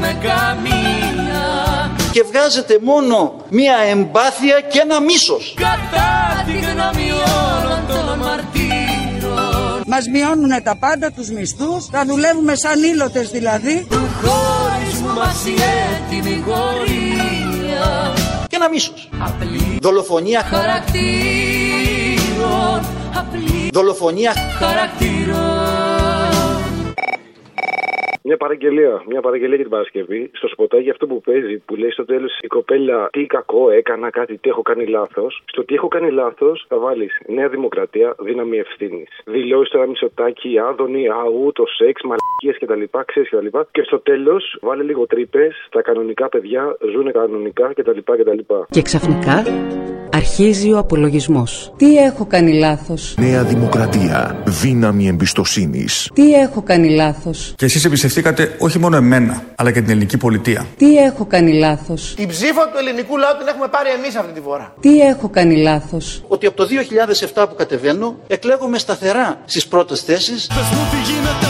έχουμε καμία Και βγάζετε μόνο μία εμπάθεια και ένα μίσος. Κατά τη γνώμη όλων των μαρτύρων Μας μειώνουν τα πάντα, τους μισθούς, θα δουλεύουμε σαν ήλωτες δηλαδή. Του χωρισμού μας η έτοιμη γορία Και ένα μίσος. Δολοφονία Χαρακτήρων Απλή Δολοφονία χαρακτήρων Μια παραγγελία. Μια παραγγελία για την Παρασκευή. Στο σποτάκι αυτό που παίζει, που λέει στο τέλος η κοπέλα τι κακό έκανα, κάτι, τι έχω κάνει λάθος. Στο τι έχω κάνει λάθος θα βάλεις Νέα Δημοκρατία, δύναμη ευθύνης. Δηλώσεις τώρα μισοτάκι, άδωνη, αού, το σεξ, μαλακίες κτλ. Ξέρεις κτλ. Και στο τέλος βάλε λίγο τρύπες. Τα κανονικά παιδιά ζουν κανονικά κτλ. κτλ. Και ξαφνικά αρχίζει ο απολογισμός. Τι έχω κάνει λάθος; Νέα Δημοκρατία. Δύναμη εμπιστοσύνης. Τι έχω κάνει λάθος; Και εσείς εμπιστευτήκατε όχι μόνο εμένα, αλλά και την ελληνική πολιτεία. Τι έχω κάνει λάθος; Την ψήφο του ελληνικού λαού την έχουμε πάρει εμείς αυτή τη φορά. Τι έχω κάνει λάθος; Ότι από το 2007 που κατεβαίνω, εκλέγομαι σταθερά στις πρώτες θέσεις. Πες μου τι γίνεται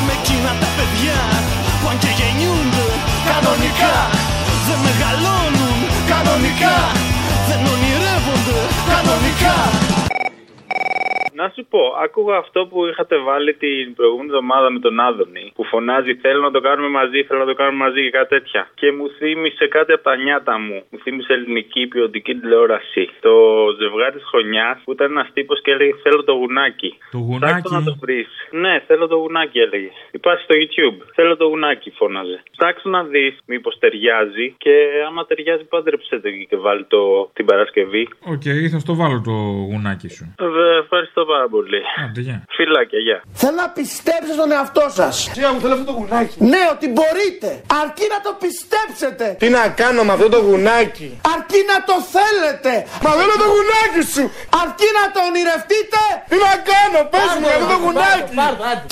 Να σου πω, άκουγα αυτό που είχατε βάλει την προηγούμενη εβδομάδα με τον Άδωνη που φωνάζει Θέλω να το κάνουμε μαζί, θέλω να το κάνουμε μαζί και κάτι τέτοια. Και μου θύμισε κάτι από τα νιάτα μου. Μου θύμισε ελληνική ποιοτική τηλεόραση. Το ζευγάρι της χρονιάς που ήταν ένας τύπος και έλεγε Θέλω το γουνάκι. Το Ψάξτε να το βρεις. Ναι, θέλω το γουνάκι έλεγε. Υπάρχει στο YouTube. Θέλω το γουνάκι φώναζε. Ψάξτε να δεις μήπως ταιριάζει και άμα ταιριάζει πάντρεψε το εκεί και βάλει το, την Παρασκευή. Οκ, θα στο βάλω το γουνάκι σου. Ε, Ευχαριστώ πάρα πολύ. Άντε, γεια. Φιλάκια, γεια. Θέλω να πιστέψετε στον εαυτό σας. Σιγά μου θέλω αυτό το γουνάκι Ναι, ότι μπορείτε. Αρκεί να το πιστέψετε. Τι να κάνω με αυτό το γουνάκι; Αρκεί να το θέλετε. Μα θέλω το γουνάκι σου Αρκεί να το ονειρευτείτε. Τι να κάνω, πες μου αυτό το γουνάκι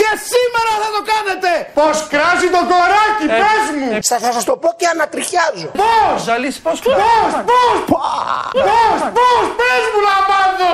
Και σήμερα θα το κάνετε. Πως κράζει το κοράκι, πες μου Θα, θα σας το πω και ανατριχιάζω. Πώς; Ζαλής, πώς Πώς, πώς, πώς, πώς, πες μου να μάθω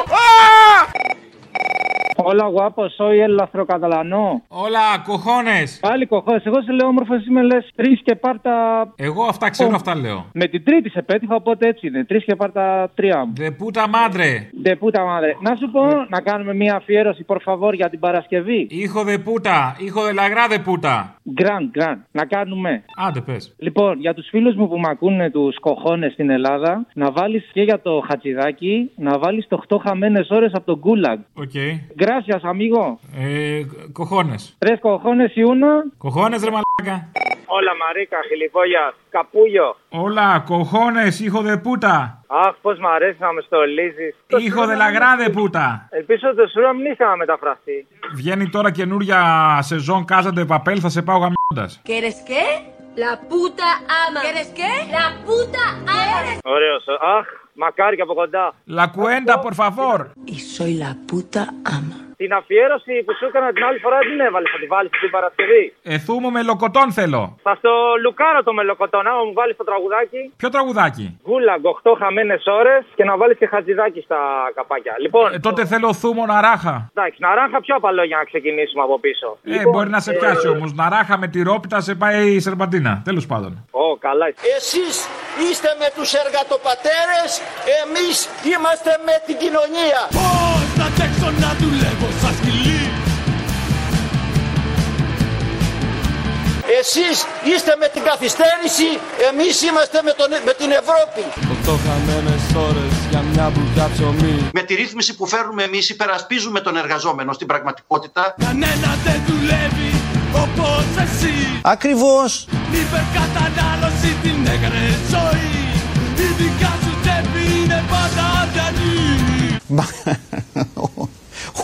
Hola guapo, soy el afrocatalano. Hola, cojones! Πάλι cojones. Εγώ σε λέω όμορφος, εσύ με λες τρεις και πάρτα. Εγώ αυτά ξέρω, αυτά λέω. Με την τρίτη σε πέτυχα, οπότε έτσι είναι. Τρεις και πάρτα τρία μου. De puta madre. De puta madre. Να σου πω να κάνουμε μια αφιέρωση, por favor, για την Παρασκευή. Hijo de puta, hijo de la gran de puta. Gran, gran. Να κάνουμε. Άντε πες. Λοιπόν, για τους φίλους μου που με ακούνε τους cojones στην Ελλάδα, να βάλεις και για το χατσιδάκι, να βάλεις το 8 χαμένες ώρες από τον Γκούλαγκ. Οκ. Gracias, amigo. Ε, κοχώνες. Tres cojones y uno. Κοχώνες ρε μαλάκα. Όλα Μαρίκα, χιλιβόγια, καπούλιο. Όλα, κοχώνες, ήχο δε πούτα. Αχ, πώς μ' αρέσει να με στολίζεις. Ήχο δε λαγρά δε πούτα. Ελπίζω το σου να μην ήθελα να μεταφραστεί. Βγαίνει τώρα καινούρια σεζόν Κάζαντε Παπέλ, θα σε πάω γαμιώντας. ¿Quieres qué? La puta ama. ¿Quieres qué? La puta ama. Ah, La cuenta, por favor. Y soy la puta ama. Την αφιέρωση που σου έκανα την άλλη φορά δεν την έβαλες. Θα τη βάλεις την Παρασκευή. Εθούμο με λοκοτόν θέλω. Θα στο λουκάρω το μελοκοτόν. Άμα μου βάλεις το τραγουδάκι. Ποιο τραγουδάκι; Γούλαγκ 8 χαμένες ώρες και να βάλεις και χατζηδάκι στα καπάκια. Λοιπόν. Ε, τότε θέλω θούμο ναράχα. Εντάξει, ναράχα πιο απαλό για να ξεκινήσουμε από πίσω. Ε, μπορεί να σε πιάσει όμως. Ναράχα με τη ρόπιτα σε πάει η σερπαντίνα. Τέλος πάντων. Ω, καλά. Εσείς είστε με τους εργατοπατέρες, εμείς είμαστε με την κοινωνία. Πώς να τρέξω να δουλεύω; Σαν σκυλί Εσείς είστε με την καθυστέρηση, εμείς είμαστε με, τον, με την Ευρώπη. Οκτώ χαμένες ώρες για μια μπουκιά ψωμί Με τη ρύθμιση που φέρνουμε εμείς υπερασπίζουμε τον εργαζόμενο στην πραγματικότητα. Κανένα δεν δουλεύει όπως εσύ Ακριβώς. Υπερκατανάλωση την έκανε ζωή Η δικιά σου τσέπη είναι πάντα αδιανή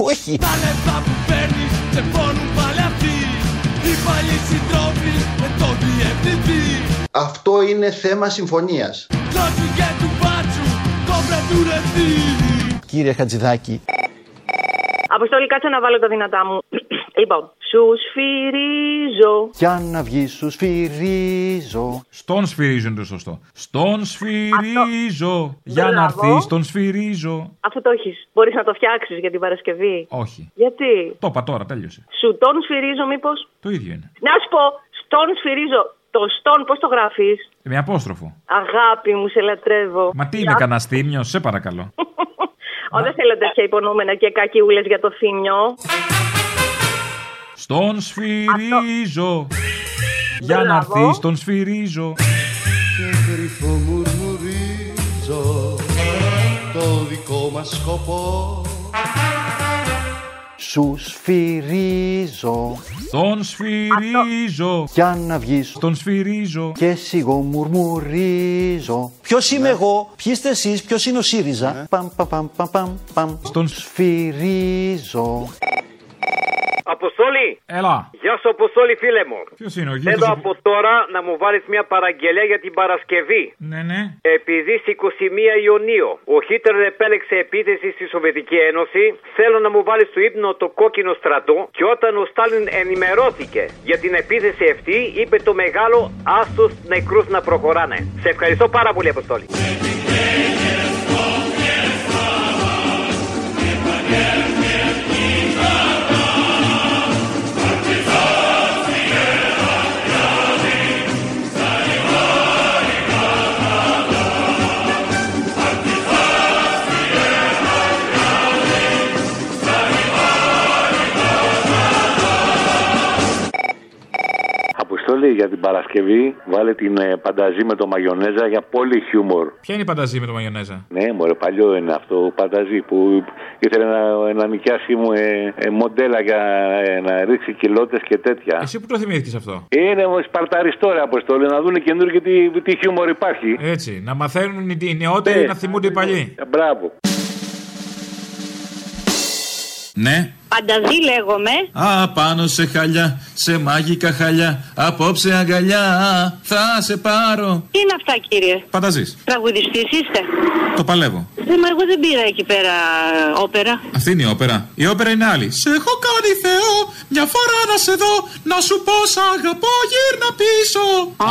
Όχι. Τα λεφτά που παίρνεις σε πόνουν πάλι αυτοί Οι παλιοί συντρόφοι με τον διευθυντή Αυτό είναι θέμα συμφωνίας. Κλώσου και του μπάτσου κόμπρε του ρευτή Κύριε Χατζηδάκη. Αποστολή, κάτσε να βάλω τα δυνατά μου. Λοιπόν, σου σφυρίζω. Για να βγει σου σφυρίζω. Στον σφυρίζω είναι το σωστό. Στον σφυρίζω. Για να Μπράβο. έρθεις, τον σφυρίζω. Αφού το έχεις, μπορείς να το φτιάξεις για την Παρασκευή. Όχι. Γιατί; Το είπα τώρα, τέλειωσε. Σου τον σφυρίζω, μήπως; Το ίδιο είναι. Να σου πω, στον σφυρίζω. Το στον, πώς το γράφεις; Με απόστροφο. Αγάπη μου, σε λατρεύω. Μα τι είμαι, κανένα θύμιο, σε παρακαλώ. Ω, δεν θέλω τέτοια υπονοούμενα και κακιούλες για το θύμιο. Στον σφυρίζω. Για να Μπράβο. έρθεις, τον σφυρίζω. Και κρυφό μουρμουρίζω Το δικό μας σκοπό Σου σφυρίζω Τον σφυρίζω. για να βγεις Τον σφυρίζω. και σιγό μουρμουρίζω. Ποιος είμαι εγώ, ποιοι είστε εσείς, ποιος είναι ο ΣΥΡΙΖΑ; Παμ, παμ, παμ, παμ, παμ, παμ. Στον σφυρίζω. Αποστόλη! Έλα. Γεια σου, Αποστόλη, φίλε μου. Ποιος είναι ο Θέλω γιο από τώρα να μου βάλεις μια παραγγελία για την Παρασκευή. Ναι, ναι. Επειδή στις 21 Ιουνίου ο Χίτερ επέλεξε επίθεση στη Σοβιετική Ένωση, θέλω να μου βάλεις στο ύπνο το κόκκινο στρατό και όταν ο Στάλιν ενημερώθηκε για την επίθεση αυτή, είπε το μεγάλο άστος νεκρούς να προχωράνε. Σε ευχαριστώ πάρα πολύ, Αποστόλη. Αποστόλη για την Παρασκευή, βάλε την ε, πανταζή με το μαγιονέζα για πολύ χιούμορ. Ποια είναι η πανταζή με το μαγιονέζα; Ναι, μωρέ, παλιό είναι αυτό, πανταζή που ήθελε να, να νοικιάσει μου ε, ε, μοντέλα για ε, να ρίξει κοιλώτες και τέτοια. Εσύ που το θυμήθηκες αυτό; Είναι ο Σπαρτάρης τώρα, Αποστόλη, να δουν καινούργιο τι, τι χιούμορ υπάρχει. Έτσι. Να μαθαίνουν οι οι νεότεροι Ναι. να θυμούνται οι παλιοί. Ε, Μπράβο. Ναι. Πανταζή λέγομαι. Α, πάνω σε χαλιά, σε μάγικα χαλιά, απόψε αγκαλιά, θα σε πάρω. Τι είναι αυτά κύριε; Φανταζείς, Τραγουδιστής είστε; το παλεύω. Ε, μα εγώ δεν πήρα εκεί πέρα ε, όπερα. Αυτή είναι η όπερα. Η όπερα είναι άλλη. Σε έχω κάνει Θεό, μια φορά να σε δω, να σου πω σ' αγαπώ, γύρνα πίσω.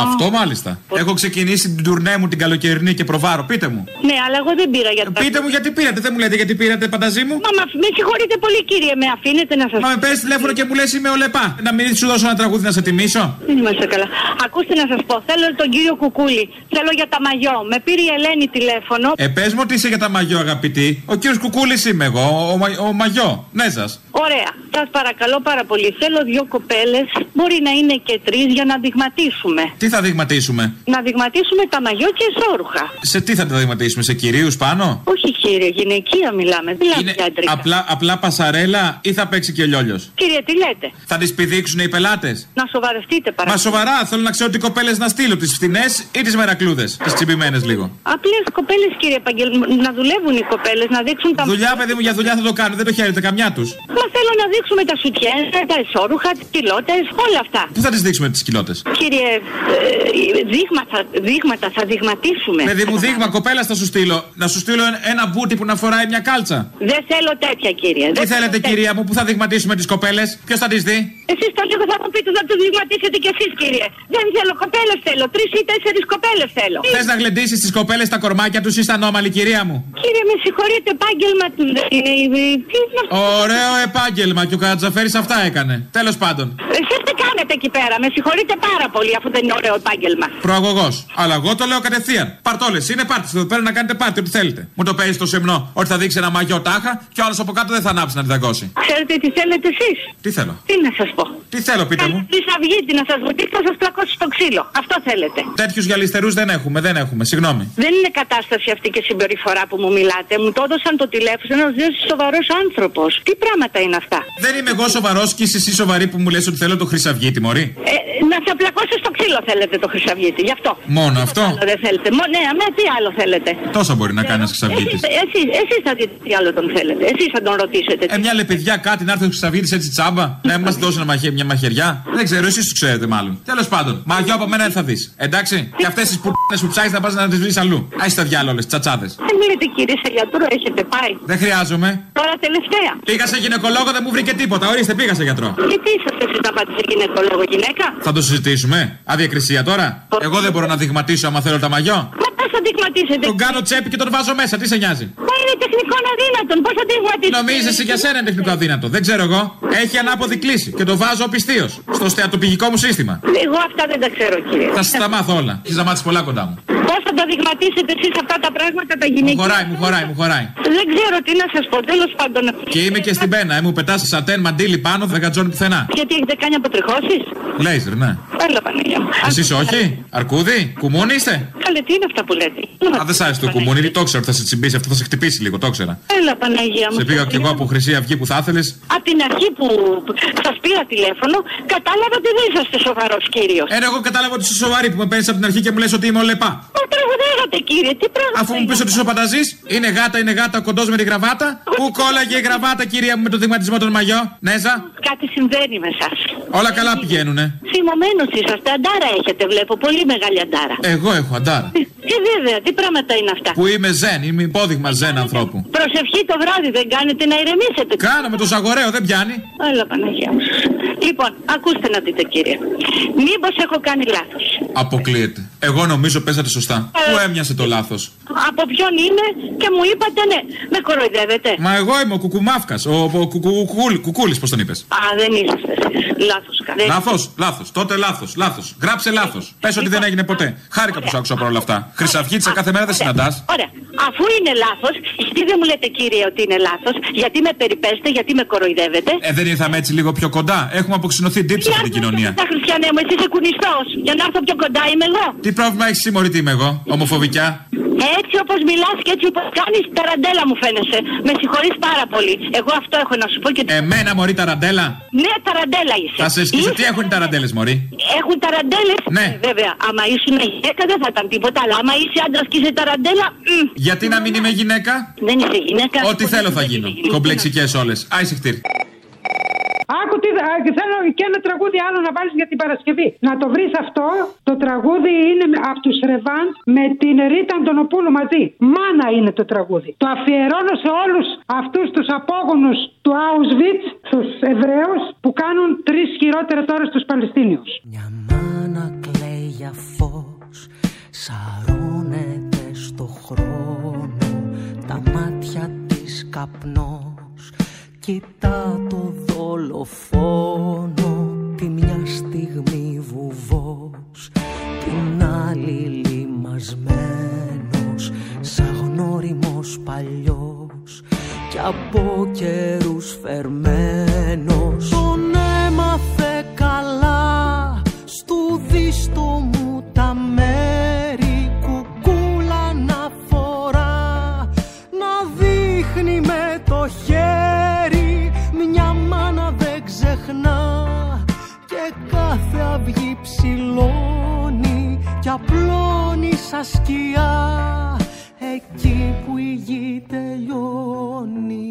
Αυτό μάλιστα. Έχω ξεκινήσει την τουρνέ μου την καλοκαιρινή και προβάρω. Πείτε μου. Ναι, αλλά εγώ δεν πήρα για το Πείτε μου γιατί πήρατε, δεν μου λέτε γιατί πήρατε πανταζή μου. Μα, μα με συγχωρείτε πολύ κύριε, με αφήνετε να σας Μα με παίρνεις τηλέφωνο και μου λες είμαι ο Λεπά. Να μην σου δώσω ένα τραγούδι να σε τιμήσω. Δεν είμαστε καλά. Ακούστε να σας πω, θέλω τον κύριο Κουκούλη. Θέλω για τα μαγιό. Με πήρε η Ελένη τηλέφωνο. Ε, πες μου ότι είσαι για τα μαγιό, αγαπητή. Ο κύριος Κουκούλης είμαι εγώ, ο, μα- ο μαγιό. Ναι, σα. Ωραία. Σας παρακαλώ πάρα πολύ. Θέλω δύο κοπέλες, μπορεί να είναι και τρεις, για να δειγματίσουμε. Τι θα δειγματίσουμε; Να δειγματίσουμε τα μαγιό και εσώρουχα. Σε τι θα τα δειγματίσουμε, σε κυρίους πάνω; Όχι κύριε, γυναικεία μιλάμε. Δεν μιλάμε για αντρικά. Απλά, απλά πασαρέλα ή θα παίξει και ο λιόλιος; Κύριε, τι λέτε; Θα τις πηδήξουν οι πελάτες; Να σοβαρευτείτε Μα παρακαλώ. σοβαρά, θέλω να ξέρω τι κοπέλες να στείλω. Τις φθηνέ ή τις μερακλούδες. Τις τσιμπημένες λίγο. Απλές κοπέλες, κύριε Παγγελ, να δουλεύουν οι κοπέλες, να δείξουν τα. Δουλειά, παιδί μου, για δουλειά θα το κάνουν. Δεν το χαίρεται καμιά τους. Μα θέλω να δείξουμε τα σουτιέν, τα εσώρουχα, τις πιλότες, όλα αυτά. Πού θα τις δείξουμε τις κοιλότες; Κύριε, ε, δείγματα, δείγματα θα δειγματίσουμε. Παιδί μου, δείγμα κοπέλα θα σου στείλω. Να σου στείλω ένα- ένα μπούτι που να φοράει μια κάλτσα. Δεν θέλω τέτοια, κύριε. Τι Δεν θέλετε, θέλω κυρία μου, που θα δειγματίσουμε τις κοπέλες; Ποιος θα τις δει; Εσείς το λίγο θα μου πείτε να τους δειγματίσετε κι εσείς, κύριε. Δεν θέλω κοπέλες, θέλω. Τρεις ή τέσσερις κοπέλες θέλω. Θες να γλεντήσεις τις κοπέλες τα κορμάκια τους ή στα νόμαλη, κυρία μου; Κύριε, με συγχωρείτε, επάγγελμα του δεν είναι. η- Τι είναι αυτό. Ωραίο επάγγελμα και ο Κατζαφέρη αυτά έκανε. Τέλος πάντων. Εσεί τι κάνετε εκεί πέρα, με συγχωρείτε πάρα πολύ αφού δεν είναι ωραίο επάγγελμα. Προαγωγός. Αλλά εγώ το λέω κατευθείαν. Παρτόλες, είναι πάρτι εδώ πέρα να κάνετε πάρτι, ό,τι θέλετε. Μου το παίζεις το σεμνό ότι θα δείξει ένα μαγιό τάχα και ο άλλος από κάτω δεν θα ανάψει να τη δαγκώσει. Ξέρετε τι θέλετε εσείς; Τι θέλω; Τι να σας πω; Τι θέλω, πείτε μου; Τη Αυγήτη να σας βοηθήσει να σας πλακώσει στο ξύλο. Αυτό θέλετε. Τέτοιους γυαλιστερούς δεν έχουμε, δεν έχουμε. Συγγνώμη. Δεν είναι κατάσταση αυτή και συμπεριφορά που μου μιλάτε. Μου το έδωσαν το τηλέφωνο ένας δύο σοβαρός άνθρωπος. Τι πράγματα είναι αυτά; Δεν είμαι εγώ σοβαρός και είσαι εσύ σοβαρή που μου λες ότι θέλω το Χρυσαυγίτη, Μωρή; Ε, να σε πλακώσει στο ξύλο θέλετε το Χρυσαυγίτη. Γι' αυτό. Μόνο αυτό; Άλλο δεν θέλετε. Μό, ναι, με τι άλλο θέλετε. Τόσα μπορεί να κάνεις ένα Χρυσαυγίτη. Εσείς, εσείς, εσείς θα δείτε τι άλλο τον θέλετε. Εσείς θα τον ρωτήσετε. Ε, μια λεπιδιά κάτι να έρθει ο Χρυσαυγίτη έτσι τσάμπα. Να μας δώσει ένα μαχαι- μια μαχαιριά. Δεν ξέρω, εσείς τους ξέρετε μάλλον. Τέλος πάντων, μαγιό από μένα δεν θα δεις. Εντάξει; Και αυτές τις πουτάνε που ψάχνεις να πας να τις βρεις αλλού. Άι τα διάλογε, τσατσάδες. Δεν λέτε κύριε σε γιατρό, έχετε πάει. Δεν χρειάζομαι. Τώρα τελευταία. Πήγα σε γυναικολόγο, δεν μου βρήκε τίποτα. Ορίστε, πήγα σε γιατρό. Γιατί είσαστε εσείς να πάτε σε γυναικολόγο; Γυναίκα. Θα το συζητήσουμε. Αδιακρισία τώρα. Εγώ δεν μπορώ να δειγματίσω άμα θέλω τα μαγιό. Μα πώς θα δειγματίσετε. Τον κάνω τσέπη και τον βάζω μέσα. Τι σε νοιάζει; Μα είναι τεχνικό αδύνατον. Πώς θα δειγματίσετε. Νομίζεσαι για σένα είναι τεχνικό αδύνατο. Δεν ξέρω εγώ. Έχει ανάποδη κλίση και το βάζω πιστίως στο στεατοπηγικό μου σύστημα. Εγώ αυτά δεν τα ξέρω κύριε. Θα σας τα μάθω όλα. Έχεις να μάθεις πολλά κοντά μου. Πώς θα τα δειγματίσετε εσείς αυτά τα πράγματα τα Μου γυναικεία; χωράει, μου χωράει, μου χωράει. Δεν ξέρω τι να σας πω. Τέλος πάντων. Και είμαι και στην πένα. Ε, μου πετάς σατέν μαντίλι πάνω, δεν κατζώνει πουθενά. Γιατί έχετε κάνει αποτριχώσεις; Λέιζερ, ναι. Έλα Παναγία μου. Εσείς όχι; Αρκούδι, κουμούνι είστε; Καλέ τι είναι αυτά που λέτε. Α, δεν σ' άρεσε το κουμούνι, το ξέρω ότι θα σε τσιμπήσει αυτό, θα σε χτυπήσει λίγο, το ήξερα. Έλα, Παναγία μου. Σε πήγα κι εγώ από Χρυσή Αυγή που θα ήθελες. Από την αρχή που σας πήρα τηλέφωνο, κατάλαβα ότι δεν είσαστε σοβαρός κύριος. Ένα εγώ κατάλαβα ότι είσαι σοβαρή που με παίρνεις από την αρχή και μου λες ότι είμαι ο Λεπά. Μα τραγουδάγατε, κύριε, τι πράγμα. Αφού μου πεις ότι είσαι ο πανταζής, είναι γάτα, είναι γάτα, κοντός με τη γραβάτα. Πού κόλλαγε η γραβάτα, κυρία μου, με το δειγματισμό των μαγιό. Νέζα. Κάτι συμβαίνει με εσά. Όλα καλά πηγαίνουνε. Θυμωμένος είσαστε, αντάρα έχετε, βλέπω. Πολύ μεγάλη αντάρα. Εγώ έχω αντάρα. Ε, βέβαια, τι πράγματα είναι αυτά; Που είμαι ζεν, είμαι υπόδειγμα ζεν ανθρώπου. Προσευχή το βράδυ δεν κάνετε να ηρεμήσετε. Κάνω με το ζαγοραίο, δεν πιάνει. Έλα, Παναγία μου. Λοιπόν, ακούστε να δείτε, κύριε. Μήπως έχω κάνει λάθος; Αποκλείεται. Εγώ νομίζω παίζατε σωστά. Ε. Πού έμοιασε το λάθος; Από ποιον είμαι και μου είπατε ναι. Με κοροϊδεύετε. Μα εγώ είμαι ο κουκουμάφκας. Ο, ο κουκούλη, κουκούλης, πώς τον είπες; Α, δεν είσαστε εσείς. Λάθος κάνετε. Λάθος, λάθος. Τότε λάθος, λάθος. Γράψε λάθος. Πες ότι δεν έγινε ποτέ. Χάρηκα που σ' άκουσα παρόλα αυτά. Χρυσαυγίτσα κάθε μέρα δεν συναντάς. Ωραία. Αφού είναι λάθος, γιατί δεν μου λέτε κύριε ότι είναι λάθος, γιατί με περιπέστε, γιατί με κοροϊδεύετε; Ε, δεν ήρθαμε έτσι λίγο πιο κοντά. Έχουμε αποξηνωθεί ντύψη αυτή την κοινωνία. Τα χριστιανέ μου, εσύ είσαι κουνιστός. Για να έρθω πιο κοντά είμαι εγώ. Τι πρόβλημα έχεις συμμορητή είμαι εγώ, ομοφοβικιά. Έτσι όπως μιλάς και έτσι όπως κάνεις, ταραντέλα μου φαίνεσαι. Με συγχωρείς πάρα πολύ. Εγώ αυτό έχω να σου πω και. Εμένα μωρή ταραντέλα. Ναι, ταραντέλα είσαι. Θα σε σκίσω. Τι Είσαι- έχουν οι ταραντέλες, Μωρή; Έχουν ταραντέλες; Ναι. βέβαια, άμα ήσουν γυναίκα δεν θα ήταν τίποτα. Αλλά άμα είσαι άντρας και είσαι ταραντέλα. μμ, Γιατί να μην είμαι γυναίκα; Δεν είσαι γυναίκα. Ό,τι θέλω θα γίνω. Κομπλεξικές όλες. Άισε χτύρ. Άκου τι, α, και θέλω και ένα τραγούδι άλλο να βάλεις για την Παρασκευή. Να το βρεις αυτό. Το τραγούδι είναι με- από τους Ρεβάν με την Ρίτα Αντωνοπούλου μαζί. Μάνα είναι το τραγούδι. Το αφιερώνω σε όλους αυτούς τους απόγονους του Auschwitz, τους Εβραίους, που κάνουν τρεις χειρότερα τώρα στους Παλαιστίνιους. Μάνα κλαίει για φως Σαρώνεται στο χρόνο Τα μάτια της καπνός Κοιτά το δολοφόνο Τη μια στιγμή βουβός Την άλλη λιμασμένος Σαν γνώριμος παλιός Κι από καιρούς φερμένος. Τον έμαθε καλά Στου δίστο μου τα μέρη Κουκούλα να φορά Να δείχνει με το χέρι αυγή ψηλώνει Κι απλώνει σαν σκιά. Εκεί που η γη τελειώνει